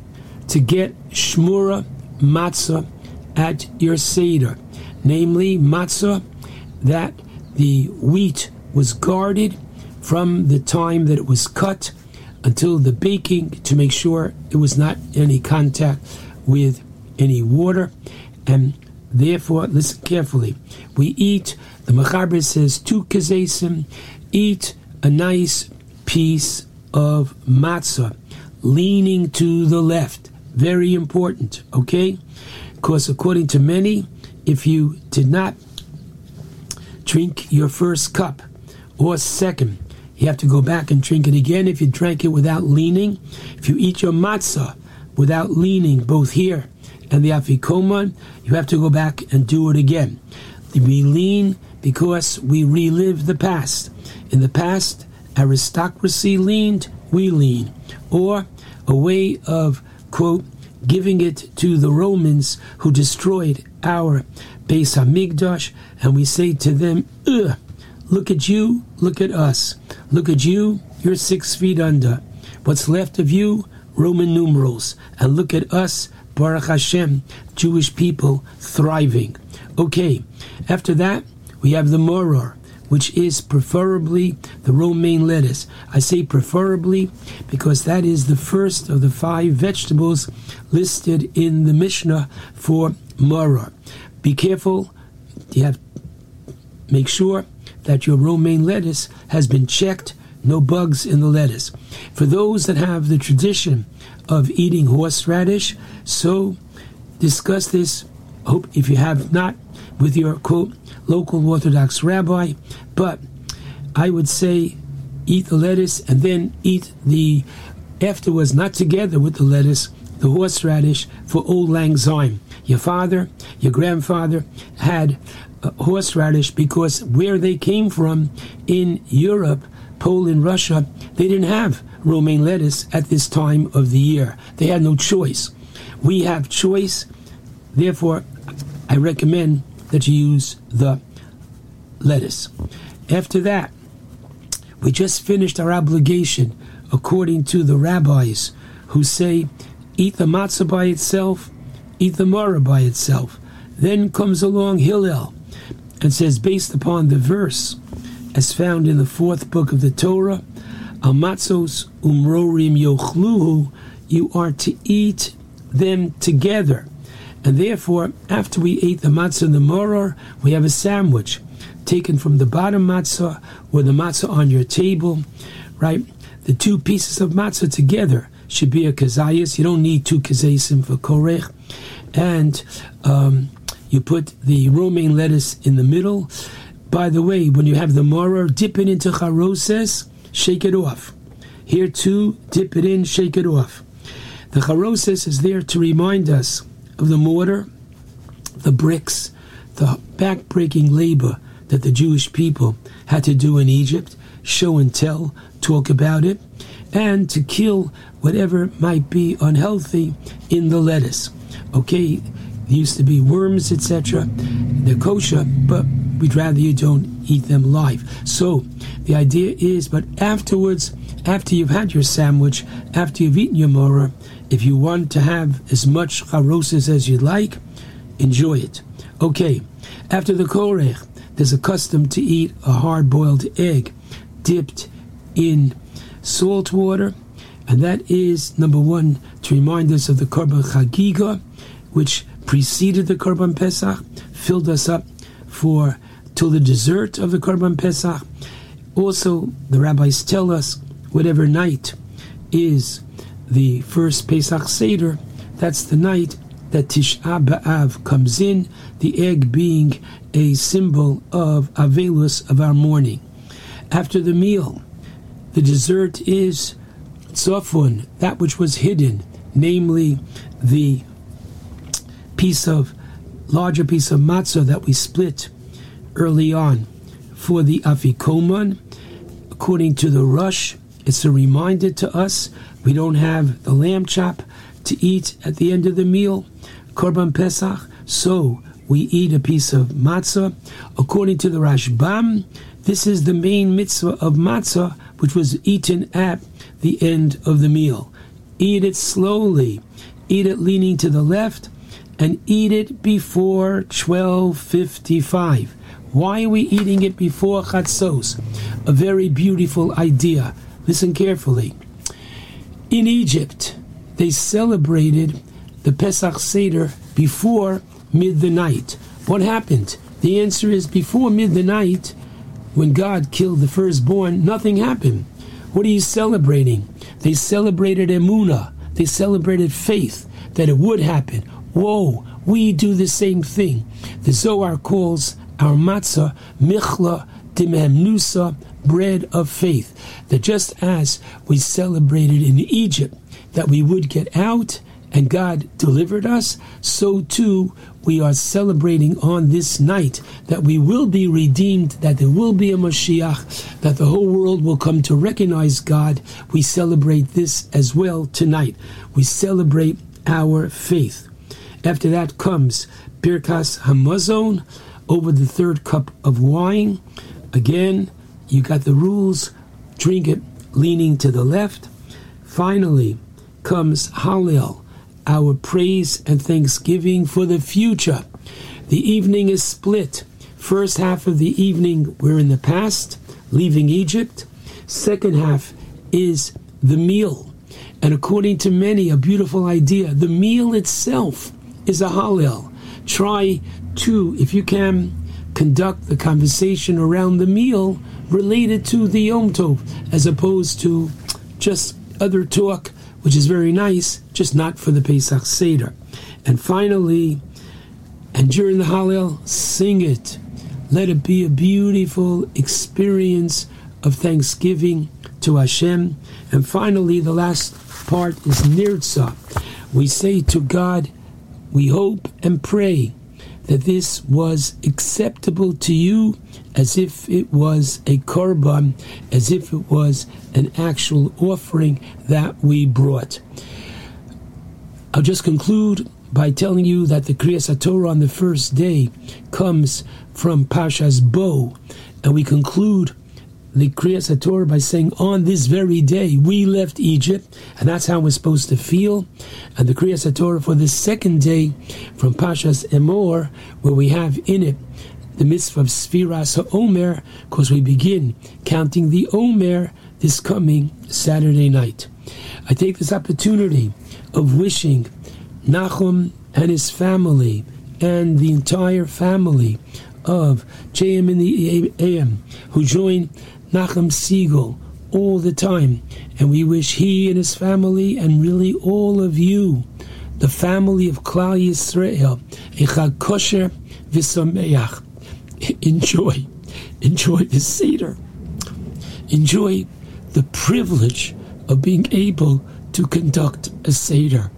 to get shmura matzah at your seder, namely matzah that the wheat was guarded from the time that it was cut until the baking to make sure it was not any contact with any water. And therefore listen carefully. We eat the mechaber says two kazesim eat a nice piece of matzah leaning to the left very important okay because according to many if you did not drink your first cup or second you have to go back and drink it again if you drank it without leaning. If you eat your matzah without leaning, both here and the afikoman, you have to go back and do it again. We lean because we relive the past. In the past, aristocracy leaned, we lean. Or a way of, quote, giving it to the Romans who destroyed our Beis Hamikdash, and we say to them, Ugh, Look at you, look at us. Look at you, you're six feet under. What's left of you, Roman numerals. And look at us, Baruch Hashem, Jewish people thriving. Okay, after that, we have the moror, which is preferably the romaine lettuce. I say preferably because that is the first of the five vegetables listed in the Mishnah for moror. Be careful, you have make sure that your romaine lettuce has been checked, no bugs in the lettuce. For those that have the tradition of eating horseradish, so discuss this. Hope if you have not with your quote local Orthodox rabbi, but I would say eat the lettuce and then eat the afterwards, not together with the lettuce, the horseradish for old lang syne. Your father, your grandfather had uh, horseradish because where they came from in Europe, Poland, Russia, they didn't have romaine lettuce at this time of the year. They had no choice. We have choice, therefore, I recommend that you use the lettuce. After that, we just finished our obligation according to the rabbis who say eat the matzah by itself, eat the maror by itself. Then comes along Hillel and says, based upon the verse as found in the fourth book of the Torah, Amatzos umrorim yochluhu, you are to eat them together. And therefore, after we ate the matzah and the moror, we have a sandwich taken from the bottom matzah or the matzah on your table, right? The two pieces of matzah together should be a kazayas. You don't need two kazayasim for korech. And um, you put the romaine lettuce in the middle. By the way, when you have the moror, dip it into charoses, shake it off. Here too, dip it in, shake it off. The charoses is there to remind us of the mortar, the bricks, the backbreaking labor that the Jewish people had to do in Egypt, show and tell, talk about it, and to kill whatever might be unhealthy in the lettuce. Okay, there used to be worms, etc. They're kosher, but we'd rather you don't eat them live. So the idea is, but afterwards, after you've had your sandwich, after you've eaten your moror, if you want to have as much charoses as you'd like, enjoy it. Okay, after the korech, there's a custom to eat a hard-boiled egg dipped in salt water, and that is number one to remind us of the korban chagiga, which preceded the korban pesach, filled us up for till the dessert of the korban pesach. Also, the rabbis tell us whatever night is the first Pesach Seder, that's the night that Tish'a B'Av comes in, the egg being a symbol of Avelus of our mourning. After the meal, the dessert is tzofun, that which was hidden, namely the piece of larger piece of matzah that we split early on. For the afikoman, according to the rush, it's a reminder to us we don't have the lamb chop to eat at the end of the meal, korban pesach. So we eat a piece of matzah. According to the Rashbam, this is the main mitzvah of matzah, which was eaten at the end of the meal. Eat it slowly. Eat it leaning to the left, and eat it before 12:55. Why are we eating it before chatzos? A very beautiful idea. Listen carefully. In Egypt, they celebrated the Pesach Seder before mid the night. What happened? The answer is before mid the night, when God killed the firstborn, nothing happened. What are you celebrating? They celebrated Emunah. They celebrated faith that it would happen. Whoa, we do the same thing. The Zohar calls our matzah michla dimemnusa, bread of faith. That just as we celebrated in Egypt that we would get out and God delivered us, so too we are celebrating on this night that we will be redeemed, that there will be a Mashiach, that the whole world will come to recognize God. We celebrate this as well tonight. We celebrate our faith. After that comes Birkas Hamazon over the third cup of wine. Again, you got the rules. Drink it leaning to the left. Finally comes Hallel, our praise and thanksgiving for the future. The evening is split. First half of the evening, we're in the past, leaving Egypt. Second half is the meal. And according to many, a beautiful idea. The meal itself is a Hallel. Try to, if you can, conduct the conversation around the meal related to the Yom Tov, as opposed to just other talk, which is very nice, just not for the Pesach Seder. And finally, and during the Hallel, sing it. Let it be a beautiful experience of thanksgiving to Hashem. And finally, the last part is Nirtza. We say to God, we hope and pray that this was acceptable to you as if it was a korban, as if it was an actual offering that we brought. I'll just conclude by telling you that the Kriyas Torah on the first day comes from Pashas Bo, and we conclude the Kriyas Torah by saying, On this very day we left Egypt, and that's how we're supposed to feel. And the Kriyas Torah for the second day from Pashas Emor, where we have in it the mitzvah of Sfiras HaOmer because we begin counting the Omer this coming Saturday night. I take this opportunity of wishing Nachum and his family and the entire family of JM in the AM who join Nachum Segal all the time. And we wish he and his family and really all of you, the family of Klal Yisrael, a Chag Kosher V'Sameach. Enjoy, enjoy the Seder. Enjoy the privilege of being able to conduct a Seder.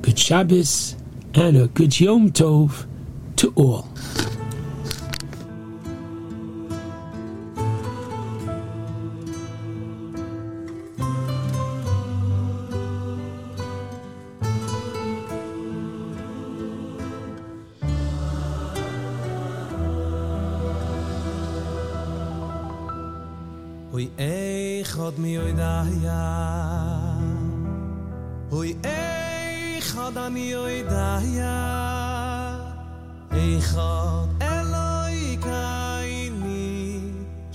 Good Shabbos and a good Yom Tov to all. mi oi da ya hoy ey khad mi oy da ya ey khad eloy kayni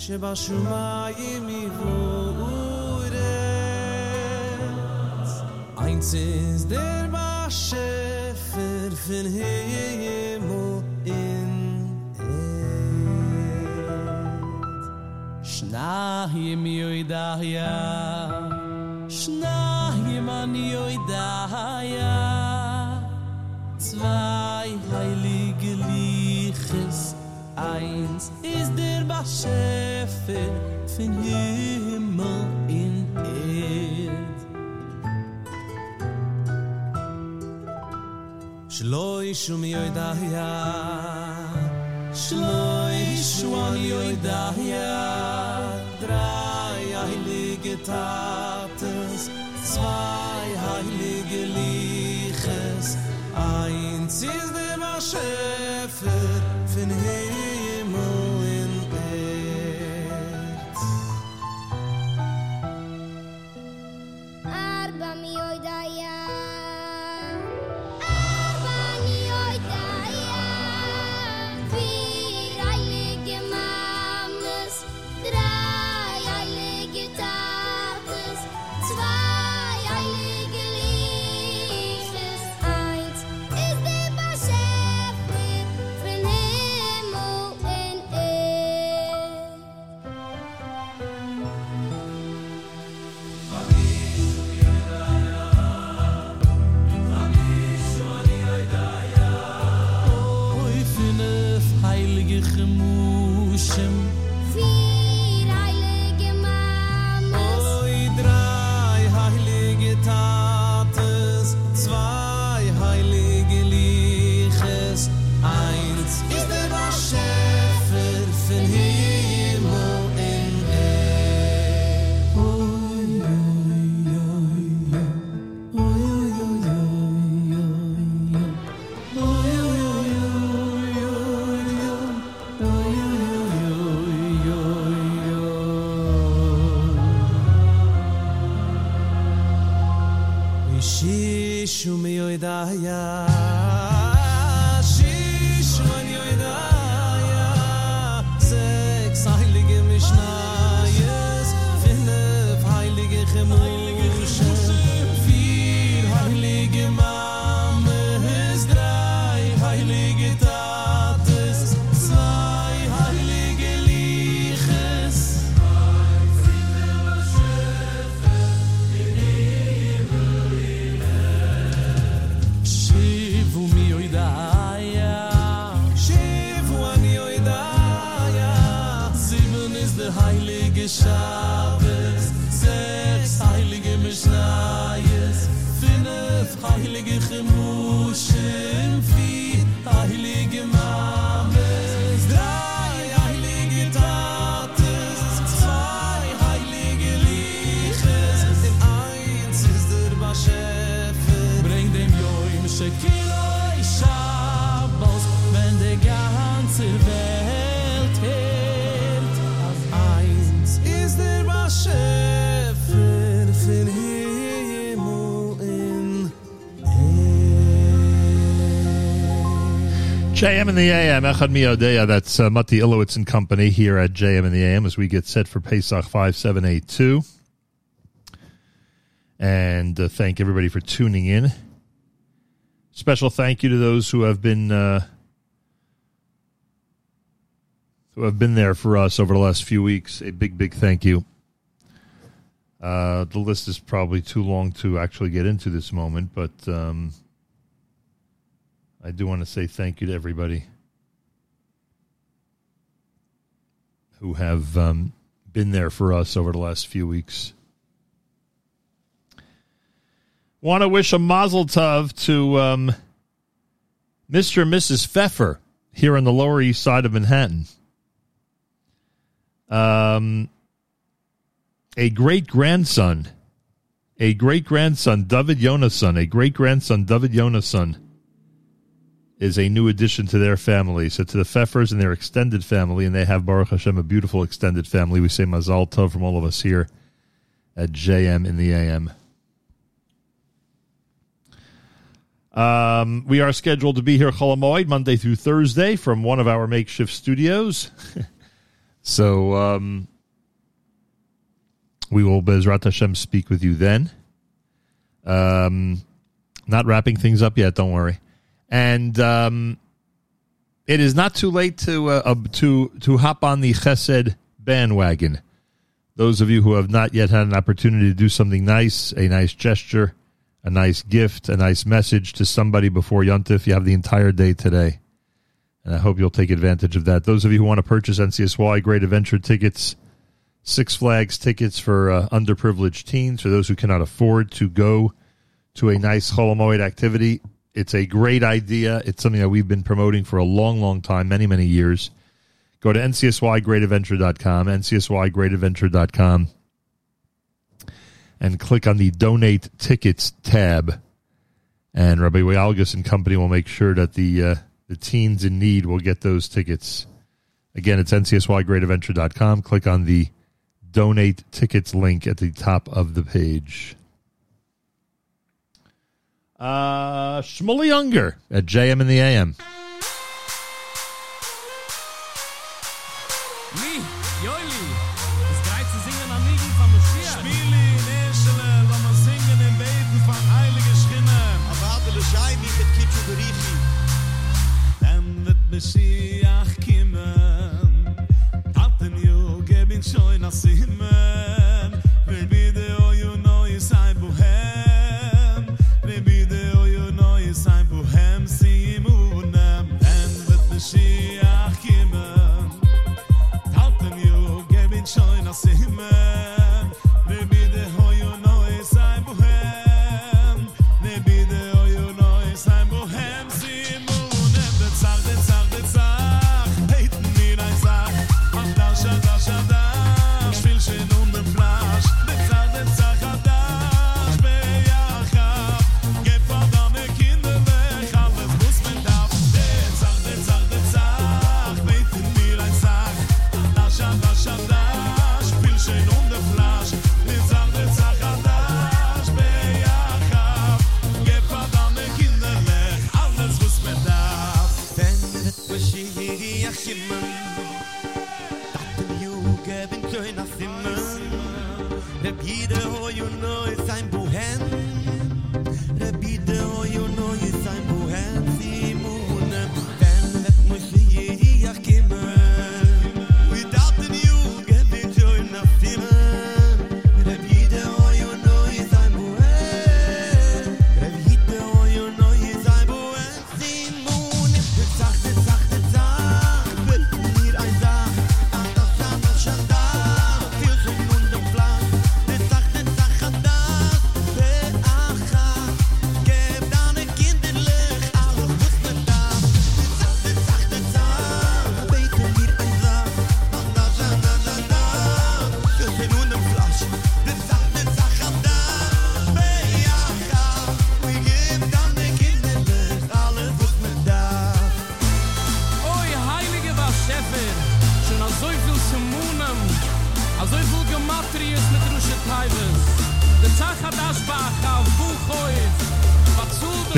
sheba shumay mi vore eins is der bashe fer fin heyem Shna him yoida ya Shna him an yoida ya Zwei heilige liches. Eins is der ba chef fin him in het Shloi shum yoida ya Shloi shwan yoidaya Drei heilige Tates Zwei heilige Liches. Eins ist der JM in the AM, Echad Mi Yodea. That's uh, Mati Ilowitz and Company here at JM in the AM as we get set for Pesach 5782. And uh, thank everybody for tuning in. Special thank you to those who have been uh, who have been there for us over the last few weeks. A big, big thank you. Uh, the list is probably too long to actually get into this moment, but um, I do want to say thank you to everybody who have um, been there for us over the last few weeks. Want to wish a mazel tov to um, Mr. and Mrs. Pfeffer here on the Lower East Side of Manhattan. Um, a great grandson, a great grandson, David Yonason, a great grandson, David Yonason, is a new addition to their family. So to the Pfeffers and their extended family, and they have Baruch Hashem a beautiful extended family. We say Mazal Tov from all of us here at JM in the AM. Um, we are scheduled to be here Cholamoid Monday through Thursday from one of our makeshift studios. so um, we will Bezrat Hashem speak with you then. Um, not wrapping things up yet. Don't worry. And um, it is not too late to uh, uh, to to hop on the Chesed bandwagon. Those of you who have not yet had an opportunity to do something nice, a nice gesture, a nice gift, a nice message to somebody before Yontif, you have the entire day today. And I hope you'll take advantage of that. Those of you who want to purchase NCSY Great Adventure tickets, Six Flags tickets for uh, underprivileged teens, for those who cannot afford to go to a nice Holomoid activity, it's a great idea. It's something that we've been promoting for a long, long time, many, many years. Go to ncsygreatadventure.com, ncsygreatadventure.com, and click on the Donate Tickets tab. And Rabbi Wayalgus and company will make sure that the uh, the teens in need will get those tickets. Again, it's ncsygreatadventure.com. Click on the Donate Tickets link at the top of the page. Uh, Shmuley Younger at JM in the AM. Mi, nascer, man.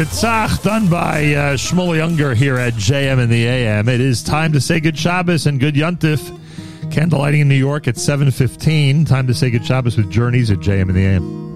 Tzach done by uh, Shmuel Younger here at JM in the AM. It is time to say good Shabbos and good Yuntif. Candlelighting in New York at 7.15. Time to say good Shabbos with Journeys at JM in the AM.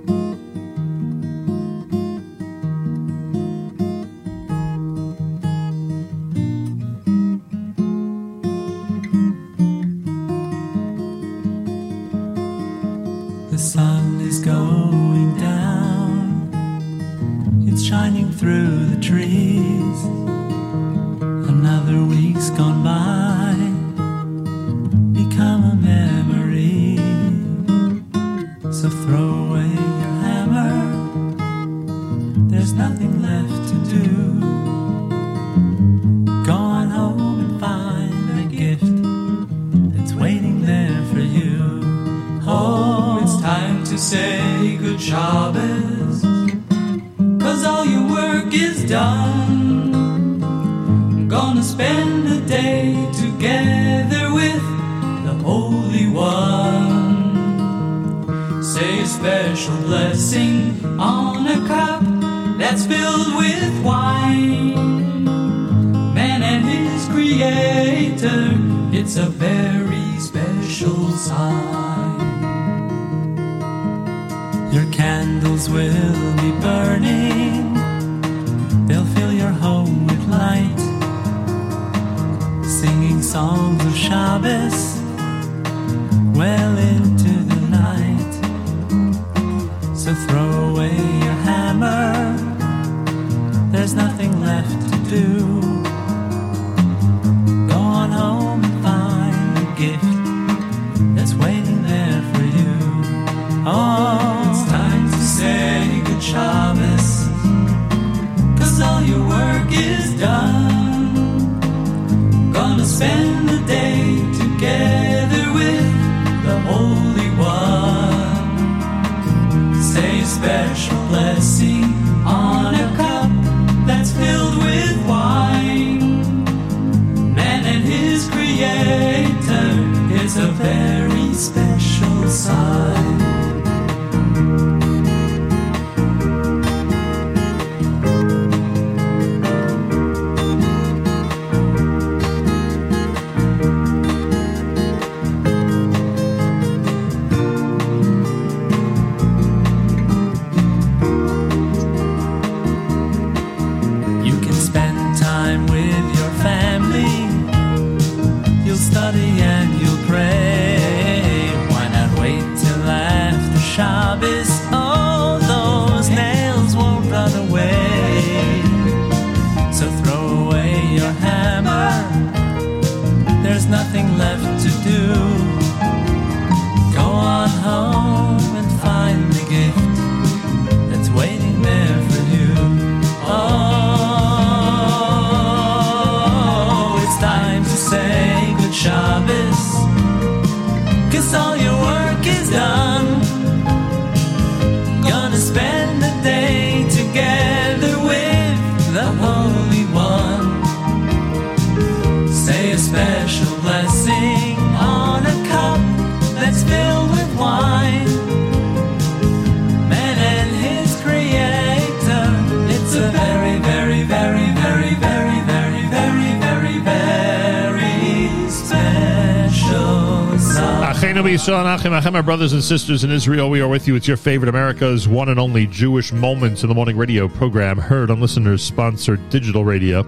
B'Yisrael and Achim brothers and sisters in Israel, we are with you. It's your favorite America's one and only Jewish Moments in the Morning radio program, heard on listeners sponsored digital radio.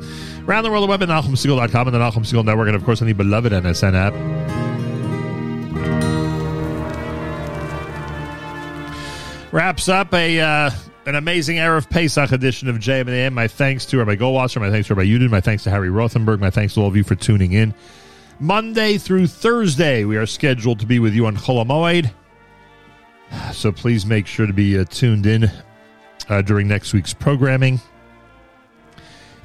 Around the world, the web at NachumSegal.com and the Nachum Segal Network, and of course, on the beloved NSN app. Wraps up a uh, an amazing Erev Pesach edition of JM My thanks to Rabbi Goldwasser, my thanks to Rabbi Yudin, my thanks to Harry Rothenberg, my thanks to all of you for tuning in. Monday through Thursday, we are scheduled to be with you on Cholamoid. So please make sure to be uh, tuned in uh, during next week's programming.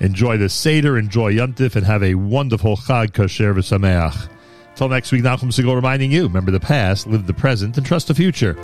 Enjoy the Seder, enjoy Yontif, and have a wonderful Chag Kasher v'Sameach. Till next week, Nachum Segal reminding you, remember the past, live the present, and trust the future.